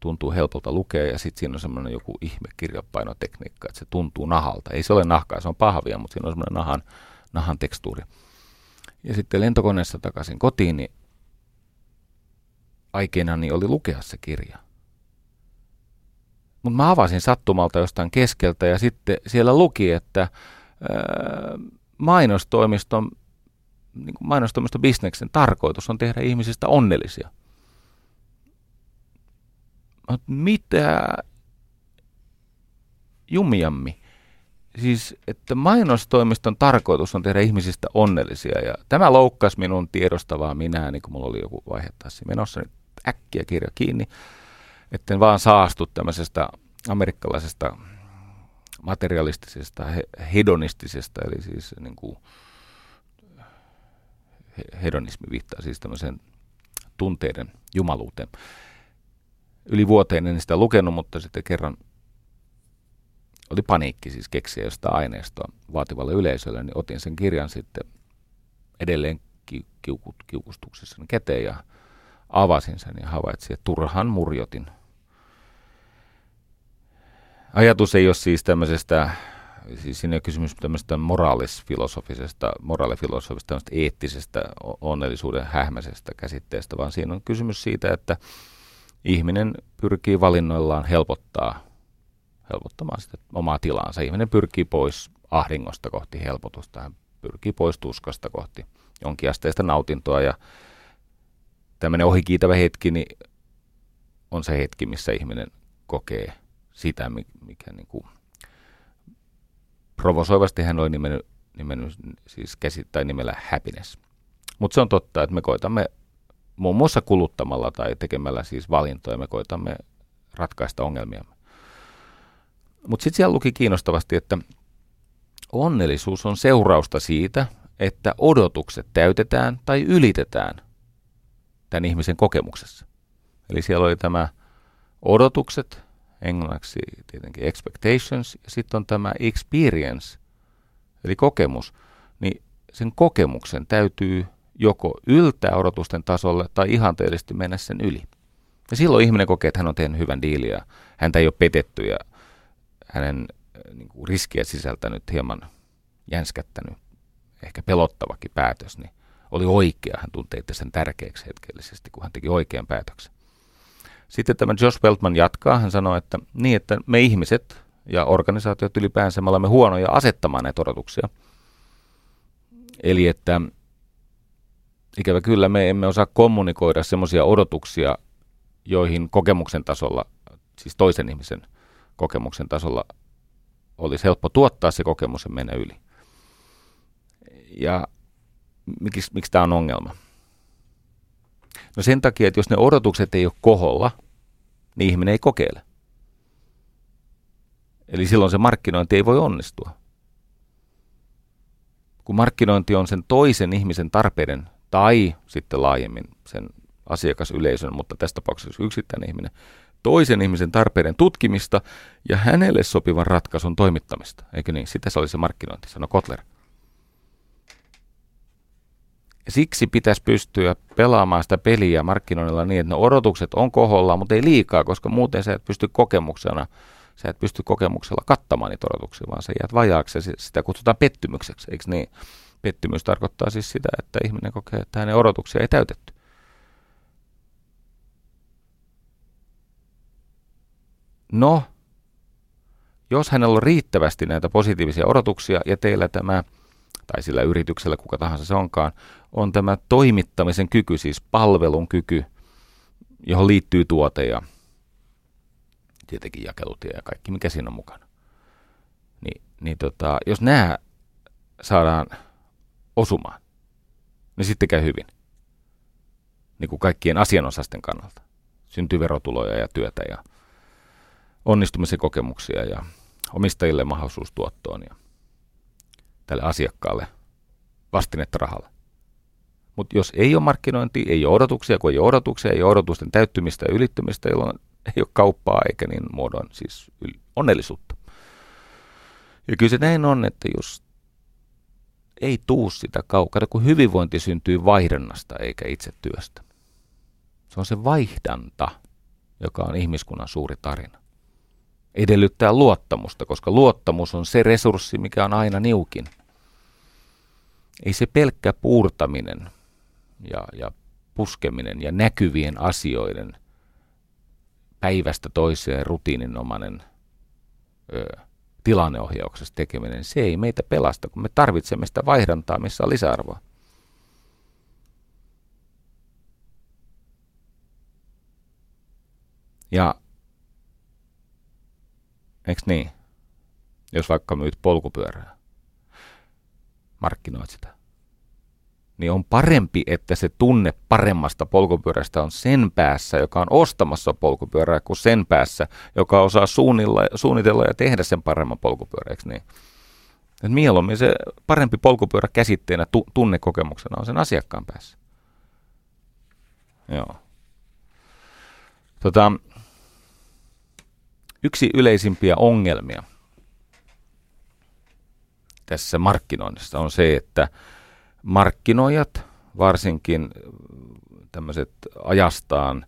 tuntuu helpolta lukea ja sitten siinä on semmoinen joku ihme kirjapainotekniikka, että se tuntuu nahalta. Ei se ole nahkaa, se on pahvia, mutta siinä on semmoinen nahan, nahan tekstuuri. Ja sitten lentokoneessa takaisin kotiin, niin aikeena niin oli lukea se kirja. Mutta mä avasin sattumalta jostain keskeltä ja sitten siellä luki, että ää, mainostoimiston, niin mainostoimiston bisneksen tarkoitus on tehdä ihmisistä onnellisia – mitä jumiammi? Siis, että mainostoimiston tarkoitus on tehdä ihmisistä onnellisia ja tämä loukkasi minun tiedostavaa minä, niin kun mulla oli joku vaihe taas menossa, niin äkkiä kirja kiinni, etten vaan saastu tämmöisestä amerikkalaisesta materialistisesta, hedonistisesta, eli siis niin kuin, hedonismi viittaa siis tämmöiseen tunteiden jumaluuteen. Yli vuoteen en sitä lukenut, mutta sitten kerran oli paniikki siis keksiä jostain aineistoa vaativalle yleisölle, niin otin sen kirjan sitten edelleen kiukut, kiukustuksessa käteen ja avasin sen ja havaitsin, että turhan murjotin. Ajatus ei ole siis tämmöisestä, siis siinä on kysymys tämmöisestä moraalisfilosofisesta, moraalifilosofisesta, tämmöisestä eettisestä onnellisuuden hähmäisestä käsitteestä, vaan siinä on kysymys siitä, että ihminen pyrkii valinnoillaan helpottaa, helpottamaan sitä omaa tilaansa. Ihminen pyrkii pois ahdingosta kohti helpotusta, hän pyrkii pois tuskasta kohti jonkinasteista nautintoa ja tämmöinen ohikiitävä hetki niin on se hetki, missä ihminen kokee sitä, mikä niin kuin provosoivasti hän oli nimennyt, nimennyt siis käsittää nimellä happiness. Mutta se on totta, että me koitamme muun muassa kuluttamalla tai tekemällä siis valintoja, me koitamme ratkaista ongelmiamme. Mutta sitten siellä luki kiinnostavasti, että onnellisuus on seurausta siitä, että odotukset täytetään tai ylitetään tämän ihmisen kokemuksessa. Eli siellä oli tämä odotukset, englanniksi tietenkin expectations, ja sitten on tämä experience, eli kokemus. Niin sen kokemuksen täytyy joko yltää odotusten tasolle tai ihanteellisesti mennä sen yli. Ja silloin ihminen kokee, että hän on tehnyt hyvän diilin ja häntä ei ole petetty ja hänen äh, niin kuin riskiä sisältänyt hieman jänskättänyt, ehkä pelottavakin päätös, niin oli oikea. Hän tuntee itse sen tärkeäksi hetkellisesti, kun hän teki oikean päätöksen. Sitten tämä Josh Weltman jatkaa. Hän sanoi, että niin, että me ihmiset ja organisaatiot ylipäänsä me olemme huonoja asettamaan näitä odotuksia. Eli että ikävä kyllä me emme osaa kommunikoida semmoisia odotuksia, joihin kokemuksen tasolla, siis toisen ihmisen kokemuksen tasolla olisi helppo tuottaa se kokemus ja mennä yli. Ja miksi, miksi tämä on ongelma? No sen takia, että jos ne odotukset ei ole koholla, niin ihminen ei kokeile. Eli silloin se markkinointi ei voi onnistua. Kun markkinointi on sen toisen ihmisen tarpeiden tai sitten laajemmin sen asiakasyleisön, mutta tässä tapauksessa yksittäinen ihminen, toisen ihmisen tarpeiden tutkimista ja hänelle sopivan ratkaisun toimittamista. Eikö niin? Sitä se oli se markkinointi, sanoi Kotler. Siksi pitäisi pystyä pelaamaan sitä peliä markkinoinnilla niin, että ne odotukset on koholla, mutta ei liikaa, koska muuten sä et pysty kokemuksena, sä et pysty kokemuksella kattamaan niitä odotuksia, vaan sä jäät vajaaksi ja sitä kutsutaan pettymykseksi, eikö niin? Pettymys tarkoittaa siis sitä, että ihminen kokee, että hänen odotuksia ei täytetty. No, jos hänellä on riittävästi näitä positiivisia odotuksia ja teillä tämä, tai sillä yrityksellä, kuka tahansa se onkaan, on tämä toimittamisen kyky, siis palvelun kyky, johon liittyy tuote ja tietenkin jakelutie ja kaikki, mikä siinä on mukana. Niin, niin tota, jos nämä saadaan osumaan, niin sitten käy hyvin. Niin kuin kaikkien asianosasten kannalta. Syntyy verotuloja ja työtä ja onnistumisen kokemuksia ja omistajille mahdollisuus tuottoon ja tälle asiakkaalle vastinetta rahalla. Mutta jos ei ole markkinointi, ei ole odotuksia, kun ei ole odotuksia, ei ole odotusten täyttymistä ja ylittymistä, jolloin ei ole kauppaa eikä niin muodon siis onnellisuutta. Ja kyllä se näin on, että jos ei tuu sitä kaukana, kun hyvinvointi syntyy vaihdannasta eikä itse työstä. Se on se vaihdanta, joka on ihmiskunnan suuri tarina. Edellyttää luottamusta, koska luottamus on se resurssi, mikä on aina niukin. Ei se pelkkä puurtaminen ja, ja puskeminen ja näkyvien asioiden päivästä toiseen rutiininomainen ö, tilanneohjauksessa tekeminen, se ei meitä pelasta, kun me tarvitsemme sitä vaihdantaa, missä on lisäarvoa. Ja eikö niin? Jos vaikka myyt polkupyörää, markkinoit sitä niin on parempi, että se tunne paremmasta polkupyörästä on sen päässä, joka on ostamassa polkupyörää, kuin sen päässä, joka osaa suunnitella ja tehdä sen paremman polkupyöräksi. Niin. Et mieluummin se parempi polkupyörä käsitteenä tu- tunnekokemuksena on sen asiakkaan päässä. Joo. Tota, yksi yleisimpiä ongelmia tässä markkinoinnissa on se, että markkinoijat, varsinkin tämmöiset ajastaan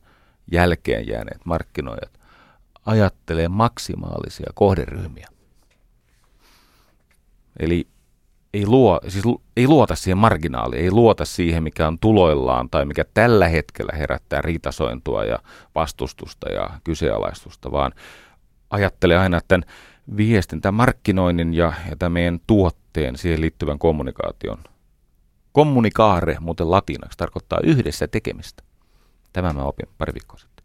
jälkeen jääneet markkinoijat, ajattelee maksimaalisia kohderyhmiä. Eli ei, luo, siis ei luota siihen marginaaliin, ei luota siihen, mikä on tuloillaan tai mikä tällä hetkellä herättää riitasointua ja vastustusta ja kyseenalaistusta, vaan ajattelee aina tämän viestin, tämän markkinoinnin ja, ja tämän meidän tuotteen, siihen liittyvän kommunikaation – Kommunikaare, muuten latinaksi, tarkoittaa yhdessä tekemistä. Tämä mä opin pari viikkoa sitten.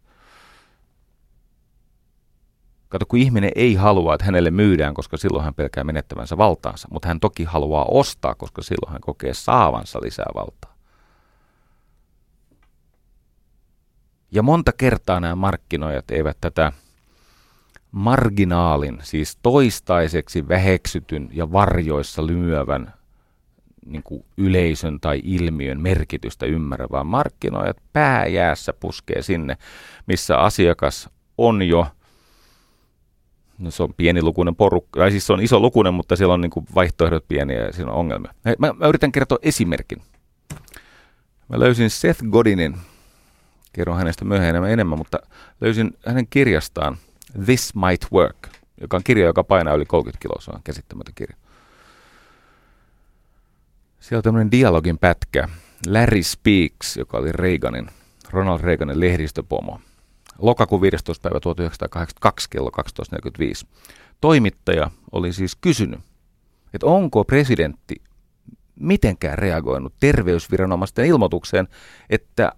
Kato, kun ihminen ei halua, että hänelle myydään, koska silloin hän pelkää menettävänsä valtaansa, mutta hän toki haluaa ostaa, koska silloin hän kokee saavansa lisää valtaa. Ja monta kertaa nämä markkinoijat eivät tätä marginaalin, siis toistaiseksi väheksytyn ja varjoissa lymyävän niin kuin yleisön tai ilmiön merkitystä ymmärrä, vaan markkinoijat pääjäässä puskee sinne, missä asiakas on jo, no se on pienilukuinen porukka, tai siis se on iso lukunen, mutta siellä on niin kuin vaihtoehdot pieniä ja siinä on ongelmia. Mä, mä yritän kertoa esimerkin. Mä löysin Seth Godinin, kerron hänestä myöhemmin enemmän, mutta löysin hänen kirjastaan This Might Work, joka on kirja, joka painaa yli 30 kiloa, se on käsittämätön kirja. Siellä on tämmöinen dialogin pätkä. Larry Speaks, joka oli Reaganin, Ronald Reaganin lehdistöpomo. Lokakuun 15. päivä 1982 kello 12.45. Toimittaja oli siis kysynyt, että onko presidentti mitenkään reagoinut terveysviranomaisten ilmoitukseen, että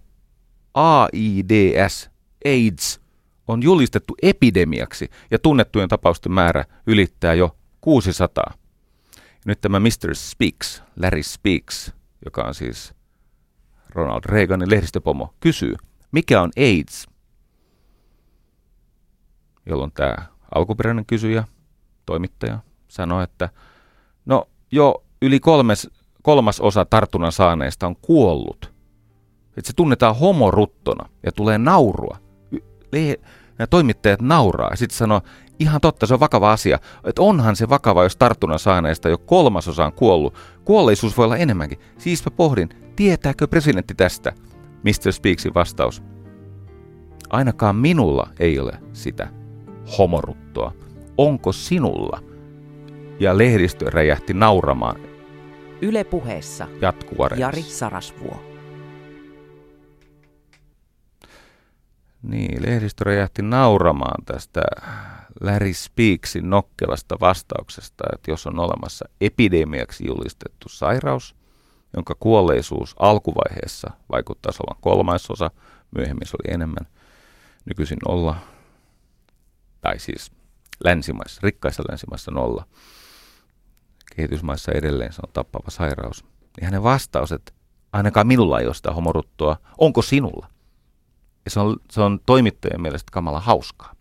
AIDS, AIDS, on julistettu epidemiaksi ja tunnettujen tapausten määrä ylittää jo 600. Nyt tämä Mr. Speaks, Larry Speaks, joka on siis Ronald Reaganin lehdistöpomo, kysyy, mikä on AIDS? Jolloin tämä alkuperäinen kysyjä, toimittaja, sanoi, että no jo yli kolmes, kolmas osa tartunnan saaneista on kuollut. Että se tunnetaan homoruttona ja tulee naurua. Nämä toimittajat nauraa ja sitten sanoo, ihan totta, se on vakava asia. Että onhan se vakava, jos tartunnan saaneista jo kolmasosa on kuollut. Kuolleisuus voi olla enemmänkin. Siis mä pohdin, tietääkö presidentti tästä? Mr. Speaksin vastaus. Ainakaan minulla ei ole sitä homoruttoa. Onko sinulla? Ja lehdistö räjähti nauramaan. Yle puheessa Jatkuva Jari Sarasvuo. Niin, lehdistö räjähti nauramaan tästä Larry Speaksin nokkelasta vastauksesta, että jos on olemassa epidemiaksi julistettu sairaus, jonka kuolleisuus alkuvaiheessa vaikuttaisi olevan kolmasosa, myöhemmin se oli enemmän, nykyisin nolla, tai siis länsimaissa, rikkaissa länsimaissa nolla, kehitysmaissa edelleen se on tappava sairaus, niin hänen vastaus, että ainakaan minulla ei ole sitä homoruttoa, onko sinulla? Ja se on, se on toimittajien mielestä kamala hauskaa.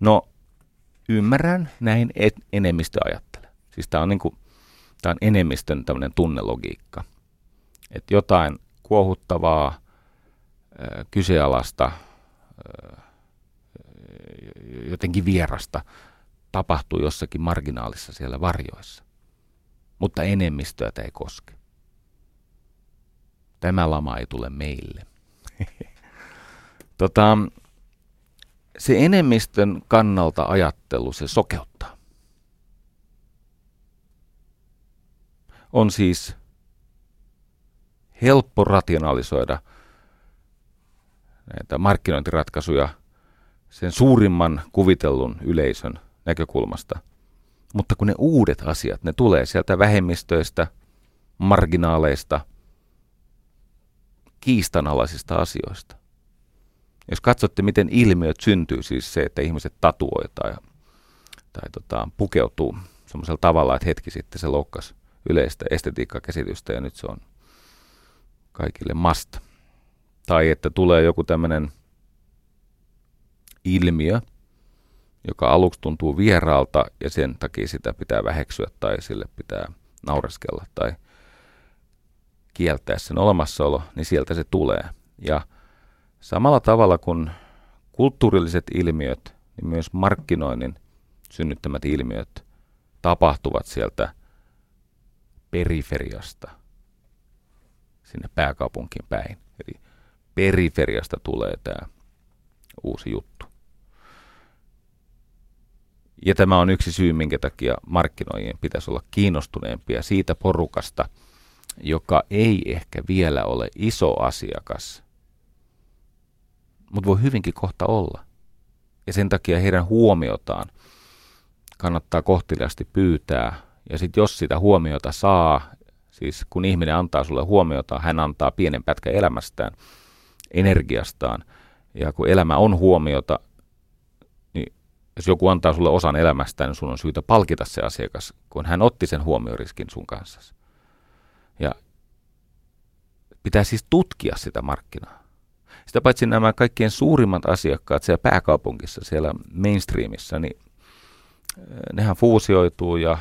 No, ymmärrän, näin et, enemmistö ajattelee. Siis tämä on, niinku, tää on enemmistön tämmöinen tunnelogiikka. Että jotain kuohuttavaa, kyseenalaista, äh, jotenkin vierasta tapahtuu jossakin marginaalissa siellä varjoissa. Mutta enemmistöä tämä ei koske. Tämä lama ei tule meille. tota, se enemmistön kannalta ajattelu, se sokeuttaa. On siis helppo rationalisoida näitä markkinointiratkaisuja sen suurimman kuvitellun yleisön näkökulmasta. Mutta kun ne uudet asiat, ne tulee sieltä vähemmistöistä, marginaaleista, kiistanalaisista asioista. Jos katsotte, miten ilmiöt syntyy, siis se, että ihmiset tatuoi tai, tai tota, pukeutuu semmoisella tavalla, että hetki sitten se loukkasi yleistä estetiikkakäsitystä ja nyt se on kaikille must. Tai että tulee joku tämmöinen ilmiö, joka aluksi tuntuu vieraalta ja sen takia sitä pitää väheksyä tai sille pitää naureskella tai kieltää sen olemassaolo, niin sieltä se tulee. Ja Samalla tavalla kuin kulttuurilliset ilmiöt, niin myös markkinoinnin synnyttämät ilmiöt tapahtuvat sieltä periferiasta sinne pääkaupunkiin päin. Eli periferiasta tulee tämä uusi juttu. Ja tämä on yksi syy, minkä takia markkinoijien pitäisi olla kiinnostuneempia siitä porukasta, joka ei ehkä vielä ole iso asiakas mutta voi hyvinkin kohta olla. Ja sen takia heidän huomiotaan kannattaa kohteliasti pyytää. Ja sitten jos sitä huomiota saa, siis kun ihminen antaa sulle huomiota, hän antaa pienen pätkän elämästään, energiastaan. Ja kun elämä on huomiota, niin jos joku antaa sulle osan elämästä, niin sun on syytä palkita se asiakas, kun hän otti sen huomioriskin sun kanssa. Pitää siis tutkia sitä markkinaa. Sitä paitsi nämä kaikkien suurimmat asiakkaat siellä pääkaupungissa, siellä mainstreamissa, niin nehän fuusioituu ja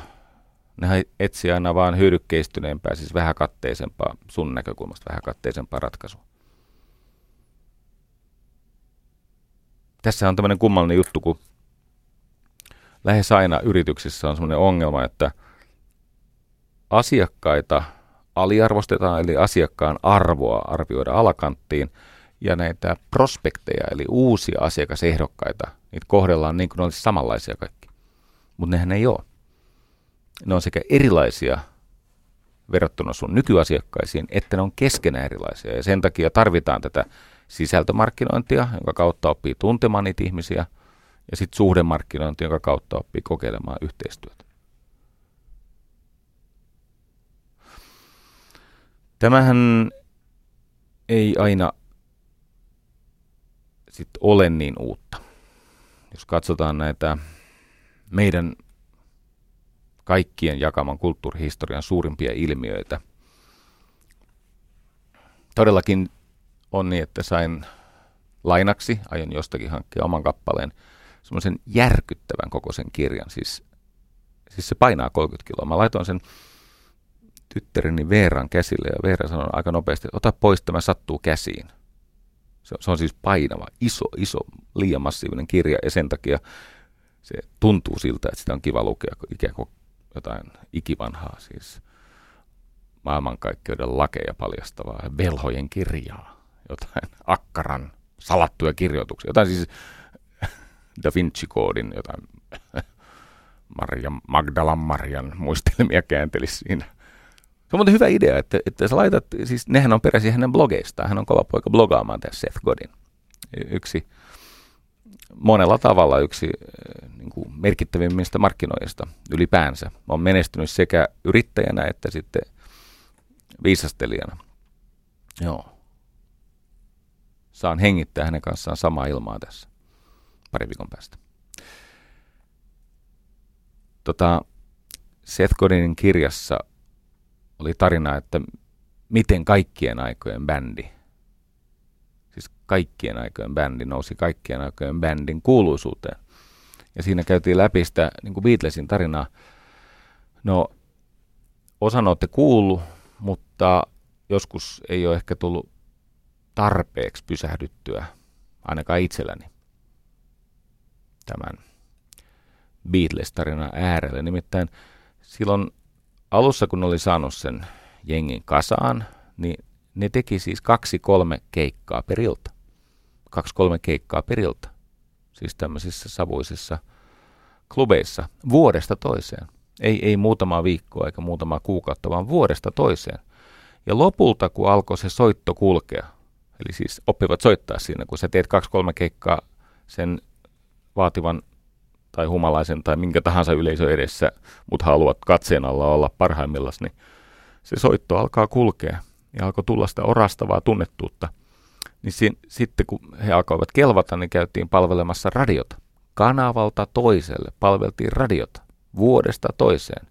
nehän etsii aina vaan hyödykkeistyneempää, siis vähän katteisempaa, sun näkökulmasta vähän katteisempaa ratkaisua. Tässä on tämmöinen kummallinen juttu, kun lähes aina yrityksissä on semmoinen ongelma, että asiakkaita aliarvostetaan, eli asiakkaan arvoa arvioida alakanttiin, ja näitä prospekteja, eli uusia asiakasehdokkaita, niitä kohdellaan niin kuin ne olisi samanlaisia kaikki. Mutta nehän ei ole. Ne on sekä erilaisia verrattuna sun nykyasiakkaisiin, että ne on keskenään erilaisia. Ja sen takia tarvitaan tätä sisältömarkkinointia, jonka kautta oppii tuntemaan niitä ihmisiä, ja sitten suhdemarkkinointi, jonka kautta oppii kokeilemaan yhteistyötä. Tämähän ei aina sit ole niin uutta. Jos katsotaan näitä meidän kaikkien jakaman kulttuurihistorian suurimpia ilmiöitä, todellakin on niin, että sain lainaksi, aion jostakin hankkia oman kappaleen, semmoisen järkyttävän kokoisen kirjan. Siis, siis se painaa 30 kiloa. Mä laitoin sen tyttäreni Veeran käsille ja Veera sanoi aika nopeasti, että ota pois, tämä sattuu käsiin. Se, se on siis painava, iso, iso, liian massiivinen kirja ja sen takia se tuntuu siltä, että sitä on kiva lukea ikään kuin jotain ikivanhaa, siis maailmankaikkeuden lakeja paljastavaa, velhojen kirjaa, jotain akkaran salattuja kirjoituksia, jotain siis Da Vinci-koodin, jotain Maria, Magdalan Marian muistelmia kääntelisi siinä. Se on muuten hyvä idea, että, että sä laitat, siis nehän on peräisin hänen blogeistaan, hän on kova poika blogaamaan tässä Seth Godin. Yksi, monella tavalla yksi niin kuin merkittävimmistä markkinoijista ylipäänsä. On menestynyt sekä yrittäjänä että sitten viisastelijana. Joo. Saan hengittää hänen kanssaan samaa ilmaa tässä pari viikon päästä. Tota, Seth Godinin kirjassa oli tarina, että miten kaikkien aikojen bändi, siis kaikkien aikojen bändi nousi kaikkien aikojen bändin kuuluisuuteen. Ja siinä käytiin läpi sitä niin kuin Beatlesin tarinaa. No, osan olette kuullut, mutta joskus ei ole ehkä tullut tarpeeksi pysähdyttyä, ainakaan itselläni, tämän Beatles-tarinan äärelle. Nimittäin silloin alussa, kun oli saanut sen jengin kasaan, niin ne teki siis kaksi-kolme keikkaa per ilta. Kaksi-kolme keikkaa per ilta. Siis tämmöisissä savuisissa klubeissa vuodesta toiseen. Ei, ei muutama viikkoa eikä muutama kuukautta, vaan vuodesta toiseen. Ja lopulta, kun alkoi se soitto kulkea, eli siis oppivat soittaa siinä, kun sä teet kaksi-kolme keikkaa sen vaativan tai humalaisen tai minkä tahansa yleisö edessä, mutta haluat katseen alla olla parhaimmillaan, niin se soitto alkaa kulkea ja alkoi tulla sitä orastavaa tunnettuutta. Niin si- sitten kun he alkoivat kelvata, niin käytiin palvelemassa radiota. Kanavalta toiselle palveltiin radiota vuodesta toiseen.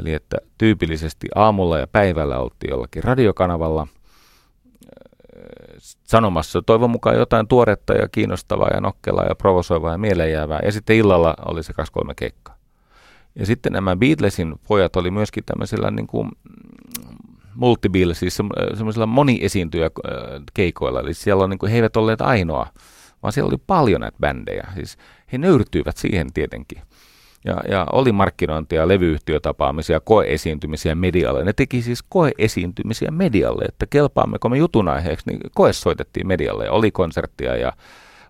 Eli että tyypillisesti aamulla ja päivällä oltiin jollakin radiokanavalla – sanomassa toivon mukaan jotain tuoretta ja kiinnostavaa ja nokkelaa ja provosoivaa ja mieleenjäävää. Ja sitten illalla oli se kaksi kolme keikkaa. Ja sitten nämä Beatlesin pojat oli myöskin tämmöisellä niin kuin multibill, siis semmoisella moniesiintyjä keikoilla. Eli siellä on, niin kuin, he eivät olleet ainoa, vaan siellä oli paljon näitä bändejä. Siis he nöyrtyivät siihen tietenkin. Ja, ja oli markkinointia, levyyhtiötapaamisia, koeesiintymisiä medialle. Ne teki siis koeesiintymisiä medialle, että kelpaammeko me jutun aiheeksi, niin koe soitettiin medialle oli konserttia ja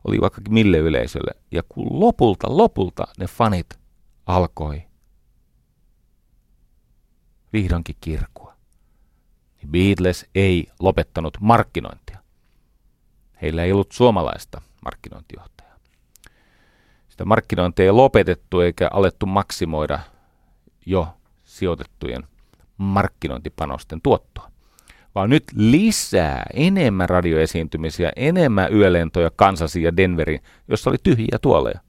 oli vaikka mille yleisölle. Ja kun lopulta, lopulta ne fanit alkoi vihdoinkin kirkua, niin Beatles ei lopettanut markkinointia. Heillä ei ollut suomalaista markkinointijohtajaa. Sitä markkinointia ei lopetettu eikä alettu maksimoida jo sijoitettujen markkinointipanosten tuottoa. Vaan nyt lisää enemmän radioesiintymisiä, enemmän yölentoja Kansasin ja Denverin, jossa oli tyhjiä tuoleja.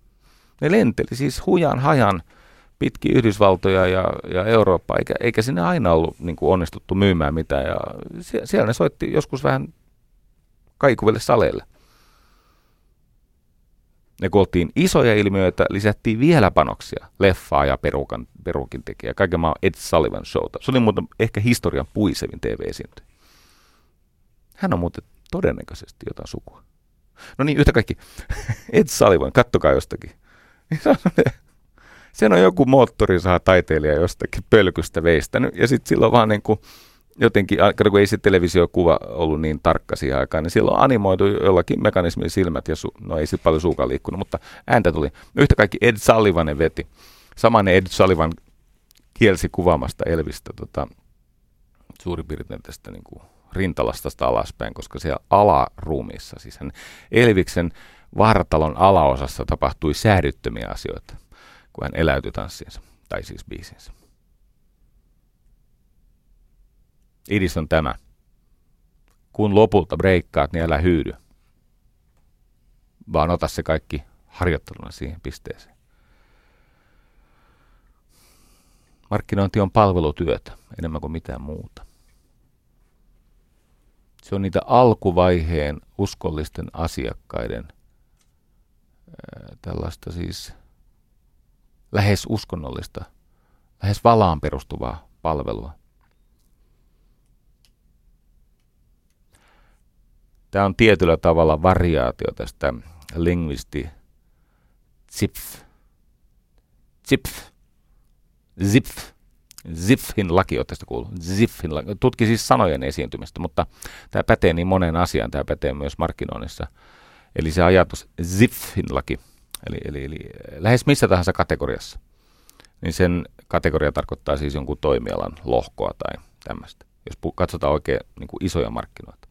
Ne lenteli siis hujan hajan pitkin Yhdysvaltoja ja, ja Eurooppaa, eikä, eikä sinne aina ollut niin kuin onnistuttu myymään mitään. Ja siellä ne soitti joskus vähän kaikuville saleille. Ne kun oltiin isoja ilmiöitä, lisättiin vielä panoksia, leffaa ja perukan, perukin tekijä. Kaiken maa Ed Sullivan showta. Se oli muuten ehkä historian puisevin TV-esiintyjä. Hän on muuten todennäköisesti jotain sukua. No niin, yhtä kaikki. Ed Sullivan, kattokaa jostakin. Sen on joku moottorisaha taiteilija jostakin pölkystä veistänyt, ja sitten silloin vaan niin kuin jotenkin, kun ei se televisiokuva ollut niin tarkka siihen aikaan, niin silloin animoitu jollakin mekanismin silmät, ja su, no ei sitten paljon suukaan liikkunut, mutta ääntä tuli. Yhtä kaikki Ed Sullivanen veti. Samanen Ed Sullivan kielsi kuvaamasta Elvistä tota, suurin piirtein tästä niin kuin rintalastasta alaspäin, koska siellä alaruumissa, siis hän Elviksen vartalon alaosassa tapahtui säädyttömiä asioita, kun hän eläytyi tanssiinsa, tai siis biisinsä. Idis on tämä. Kun lopulta breikkaat, niin älä hyydy. Vaan ota se kaikki harjoitteluna siihen pisteeseen. Markkinointi on palvelutyötä enemmän kuin mitään muuta. Se on niitä alkuvaiheen uskollisten asiakkaiden tällaista siis lähes uskonnollista, lähes valaan perustuvaa palvelua. Tämä on tietyllä tavalla variaatio tästä lingvisti zipf, zipf, zipf, Ziffin laki, olette tästä kuullut? Ziffin laki. Tutki siis sanojen esiintymistä, mutta tämä pätee niin moneen asiaan, tämä pätee myös markkinoinnissa. Eli se ajatus Ziffin laki, eli, eli, eli lähes missä tahansa kategoriassa, niin sen kategoria tarkoittaa siis jonkun toimialan lohkoa tai tämmöistä, jos katsotaan oikein niin kuin isoja markkinoita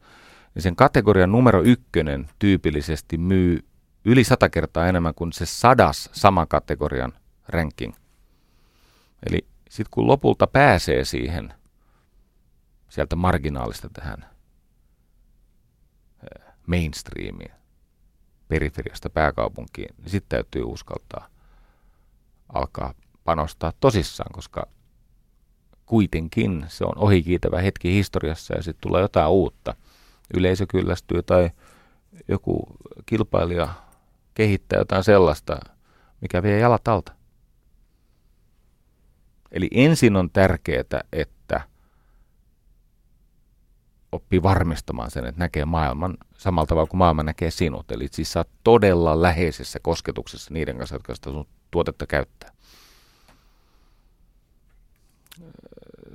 niin sen kategorian numero ykkönen tyypillisesti myy yli sata kertaa enemmän kuin se sadas saman kategorian ranking. Eli sitten kun lopulta pääsee siihen sieltä marginaalista tähän mainstreamiin, periferiasta pääkaupunkiin, niin sitten täytyy uskaltaa alkaa panostaa tosissaan, koska kuitenkin se on ohikiitävä hetki historiassa ja sitten tulee jotain uutta – yleisö kyllästyy tai joku kilpailija kehittää jotain sellaista, mikä vie jalat alta. Eli ensin on tärkeää, että oppii varmistamaan sen, että näkee maailman samalla tavalla kuin maailma näkee sinut. Eli siis sä oot todella läheisessä kosketuksessa niiden kanssa, jotka sitä sun tuotetta käyttää.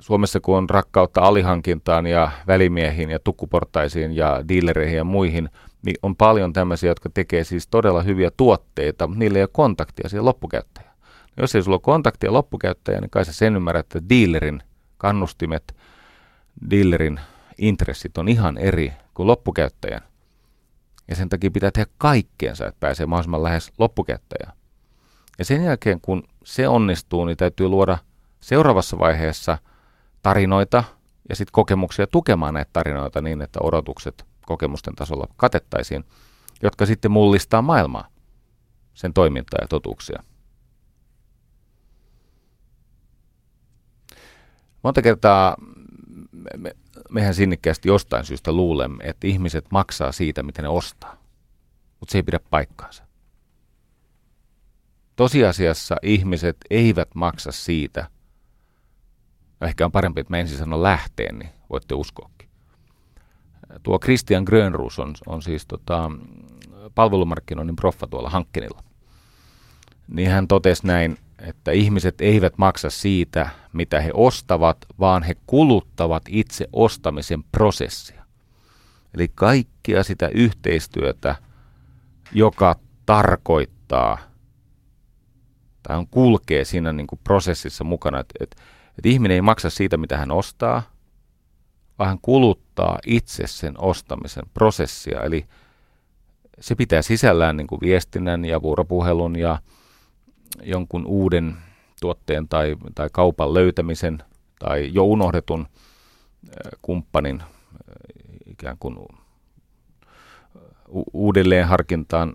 Suomessa kun on rakkautta alihankintaan ja välimiehiin ja tukkuportaisiin ja dealereihin ja muihin, niin on paljon tämmöisiä, jotka tekee siis todella hyviä tuotteita, mutta niillä ei ole kontaktia siihen loppukäyttäjään. No jos ei sulla ole kontaktia loppukäyttäjään, niin kai sä sen ymmärrät, että dealerin kannustimet, dealerin intressit on ihan eri kuin loppukäyttäjän. Ja sen takia pitää tehdä kaikkeensa, että pääsee mahdollisimman lähes loppukäyttäjään. Ja sen jälkeen, kun se onnistuu, niin täytyy luoda seuraavassa vaiheessa – tarinoita ja sitten kokemuksia tukemaan näitä tarinoita niin, että odotukset kokemusten tasolla katettaisiin, jotka sitten mullistaa maailmaa, sen toimintaa ja totuuksia. Monta kertaa me, mehän sinnikkäästi jostain syystä luulemme, että ihmiset maksaa siitä, mitä ne ostaa. Mutta se ei pidä paikkaansa. Tosiasiassa ihmiset eivät maksa siitä, ehkä on parempi, että mä ensin sanon lähteen, niin voitte uskoakin. Tuo Christian Grönruus on, on siis tota, palvelumarkkinoinnin proffa tuolla Hankkenilla. Niin hän totesi näin, että ihmiset eivät maksa siitä, mitä he ostavat, vaan he kuluttavat itse ostamisen prosessia. Eli kaikkia sitä yhteistyötä, joka tarkoittaa tai on kulkee siinä niin kuin prosessissa mukana, että, että että ihminen ei maksa siitä, mitä hän ostaa, vaan hän kuluttaa itse sen ostamisen prosessia. Eli se pitää sisällään niin kuin viestinnän ja vuoropuhelun ja jonkun uuden tuotteen tai, tai kaupan löytämisen tai jo unohdetun kumppanin ikään kuin uudelleen harkintaan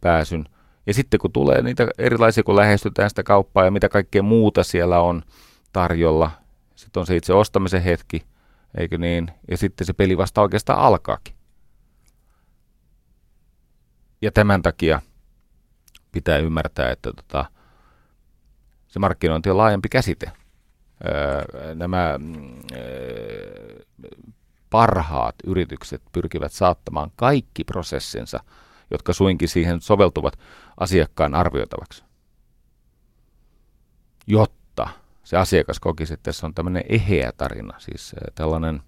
pääsyn Ja sitten kun tulee niitä erilaisia, kun lähestytään sitä kauppaa ja mitä kaikkea muuta siellä on tarjolla, sitten on se itse ostamisen hetki, eikö niin? Ja sitten se peli vasta oikeastaan alkaakin. Ja tämän takia pitää ymmärtää, että tota, se markkinointi on laajempi käsite. Öö, nämä öö, parhaat yritykset pyrkivät saattamaan kaikki prosessinsa, jotka suinkin siihen soveltuvat asiakkaan arvioitavaksi. Jotta se asiakas kokisi, että tässä on tämmöinen eheä tarina, siis tällainen,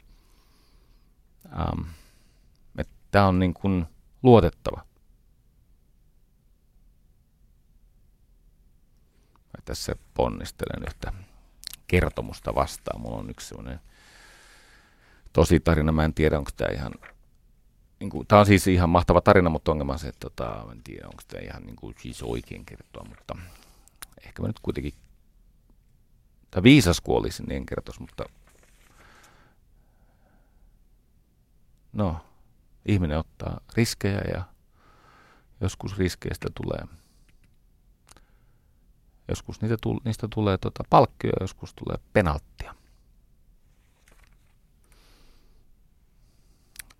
ähm, että tämä on niin kuin luotettava. Mä tässä ponnistelen yhtä kertomusta vastaan. Mulla on yksi semmoinen tosi tarina. Mä en tiedä, onko tämä ihan... Niin kuin, tämä on siis ihan mahtava tarina, mutta ongelma on se, että tota, en tiedä, onko tämä ihan niin kuin, siis oikein kertoa, mutta ehkä mä nyt kuitenkin... Tai viisas kuolisi, niin en kertoisi, mutta... No, ihminen ottaa riskejä ja joskus riskeistä tulee Joskus niitä, niistä tulee tota palkkio, joskus tulee penalttia.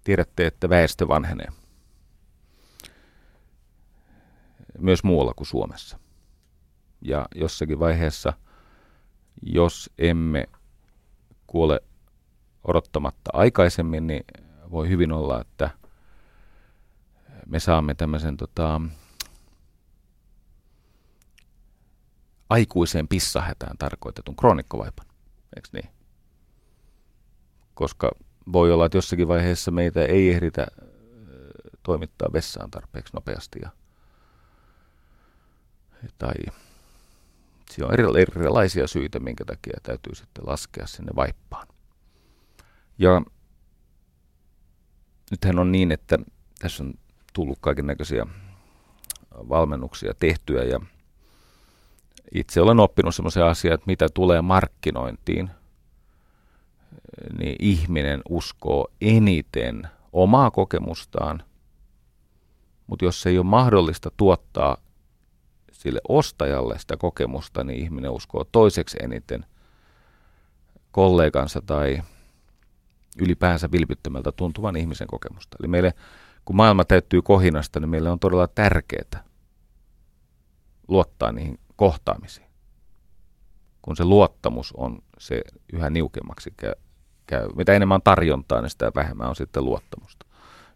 Tiedätte, että väestö vanhenee. Myös muualla kuin Suomessa. Ja jossakin vaiheessa, jos emme kuole odottamatta aikaisemmin, niin voi hyvin olla, että me saamme tämmöisen tota, aikuiseen pissahätään tarkoitetun kroonikkovaipan. Eikö niin? Koska voi olla, että jossakin vaiheessa meitä ei ehditä toimittaa vessaan tarpeeksi nopeasti. Ja, tai siinä on erilaisia syitä, minkä takia täytyy sitten laskea sinne vaippaan. Ja nythän on niin, että tässä on tullut kaiken näköisiä valmennuksia tehtyä ja itse olen oppinut semmoisen asian, että mitä tulee markkinointiin, niin ihminen uskoo eniten omaa kokemustaan, mutta jos ei ole mahdollista tuottaa sille ostajalle sitä kokemusta, niin ihminen uskoo toiseksi eniten kollegansa tai ylipäänsä vilpittömältä tuntuvan ihmisen kokemusta. Eli meille, kun maailma täyttyy kohinasta, niin meille on todella tärkeää luottaa niihin kohtaamisiin. Kun se luottamus on se yhä niukemmaksi käy. Mitä enemmän on tarjontaa, niin sitä vähemmän on sitten luottamusta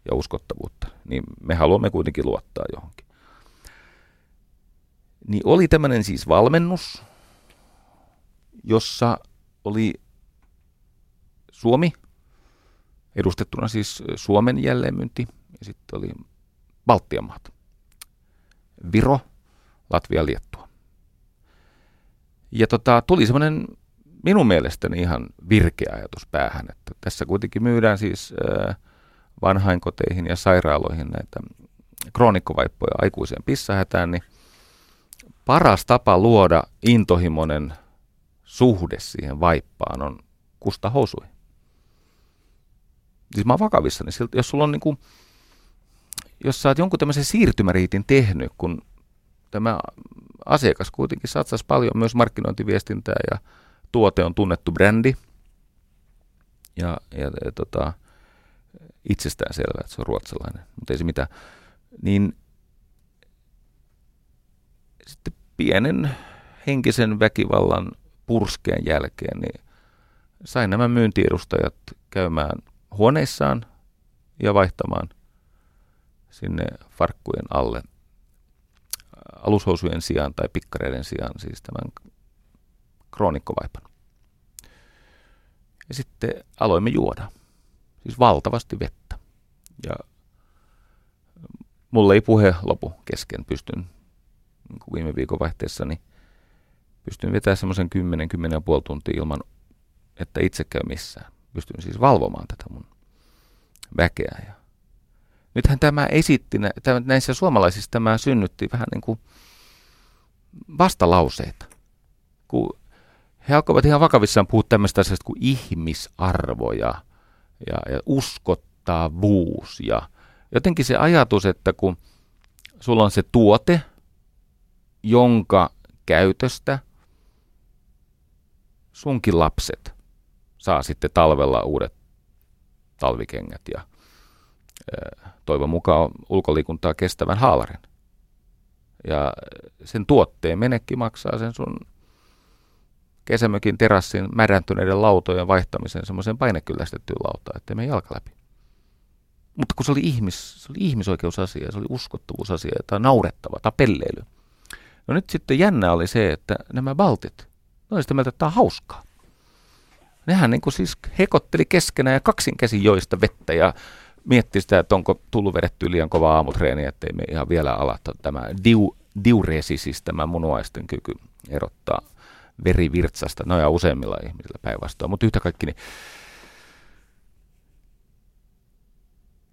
ja uskottavuutta. Niin me haluamme kuitenkin luottaa johonkin. Niin oli tämmöinen siis valmennus, jossa oli Suomi, edustettuna siis Suomen jälleenmyynti, ja sitten oli Baltian maat, Viro, Latvia, Liettua. Ja tota, tuli semmoinen minun mielestäni ihan virkeä ajatus päähän, että tässä kuitenkin myydään siis vanhainkoteihin ja sairaaloihin näitä kroonikkovaippoja aikuiseen pissahätään, niin paras tapa luoda intohimoinen suhde siihen vaippaan on kusta housui. Siis mä oon vakavissani. Jos sulla on niin kuin, jos sä oot jonkun tämmöisen siirtymäriitin tehnyt, kun tämä asiakas kuitenkin satsasi paljon myös markkinointiviestintää ja tuote on tunnettu brändi. Ja, ja, ja tota, itsestään selvää, että se on ruotsalainen, mutta ei se mitään. Niin sitten pienen henkisen väkivallan purskeen jälkeen, niin sain nämä myyntiedustajat käymään huoneissaan ja vaihtamaan sinne farkkujen alle alushousujen sijaan tai pikkareiden sijaan siis tämän kroonikkovaipan. Ja sitten aloimme juoda. Siis valtavasti vettä. Ja mulle ei puhe lopu kesken. Pystyn niin kuin viime viikon vaihteessa, niin pystyn vetämään semmoisen 10-10,5 tuntia ilman, että itse käy missään. Pystyn siis valvomaan tätä mun väkeä. Ja nythän tämä esitti, näissä suomalaisissa tämä synnytti vähän niin kuin vastalauseita. Kun he alkoivat ihan vakavissaan puhua tämmöistä asioista kuin ihmisarvo ja, ja, ja uskottavuus. Ja jotenkin se ajatus, että kun sulla on se tuote, jonka käytöstä sunkin lapset saa sitten talvella uudet talvikengät ja toivon mukaan ulkoliikuntaa kestävän haalarin. Ja sen tuotteen menekki maksaa sen sun kesämökin terassin märäntyneiden lautojen vaihtamisen semmoiseen painekyllästettyyn lautaan, ettei mene jalka läpi. Mutta kun se oli, ihmis, se oli ihmisoikeusasia, se oli uskottavuusasia, on naurettava, tämä pelleily. No nyt sitten jännä oli se, että nämä baltit, ne sitä mieltä, että tämä on hauskaa. Nehän niin kuin siis hekotteli keskenään ja kaksin käsin joista vettä ja mietti sitä, että onko tullut vedetty liian kova aamutreeni, ettei me ihan vielä alata tämä diu, diuresi, siis tämä munuaisten kyky erottaa verivirtsasta, no ja useimmilla ihmisillä päinvastoin, mutta yhtä kaikki niin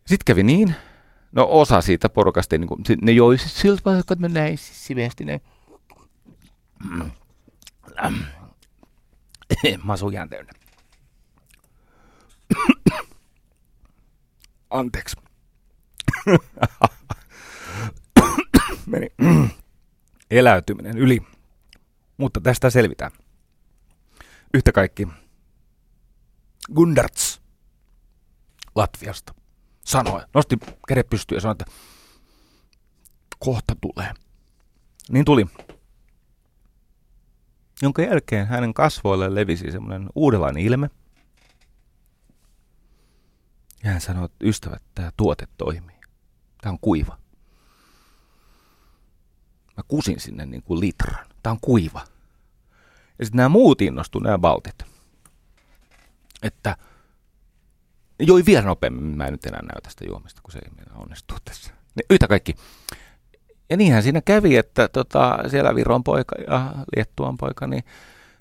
Sitten kävi niin, no osa siitä porukasta, niin kuin, ne joi siltä vaikka, että mä näin siveästi näin. Mä asun jään täynnä. Anteeksi. Meni eläytyminen yli. Mutta tästä selvitään. Yhtä kaikki. Gundarts Latviasta sanoi, nosti kädet pystyyn ja sanoi, että kohta tulee. Niin tuli. Jonka jälkeen hänen kasvoille levisi semmoinen uudenlainen ilme. Ja hän sanoi, että ystävät, tämä tuote toimii. Tämä on kuiva. Mä kusin sinne niin kuin litran. Tämä on kuiva. Ja sitten nämä muut innostuivat, nämä baltit. Että joi vielä nopeammin, mä en nyt enää näytä sitä juomista, kun se ei onnistuu tässä. Niin yhtä kaikki. Ja niinhän siinä kävi, että tota, siellä Viron poika ja Liettuan poika, niin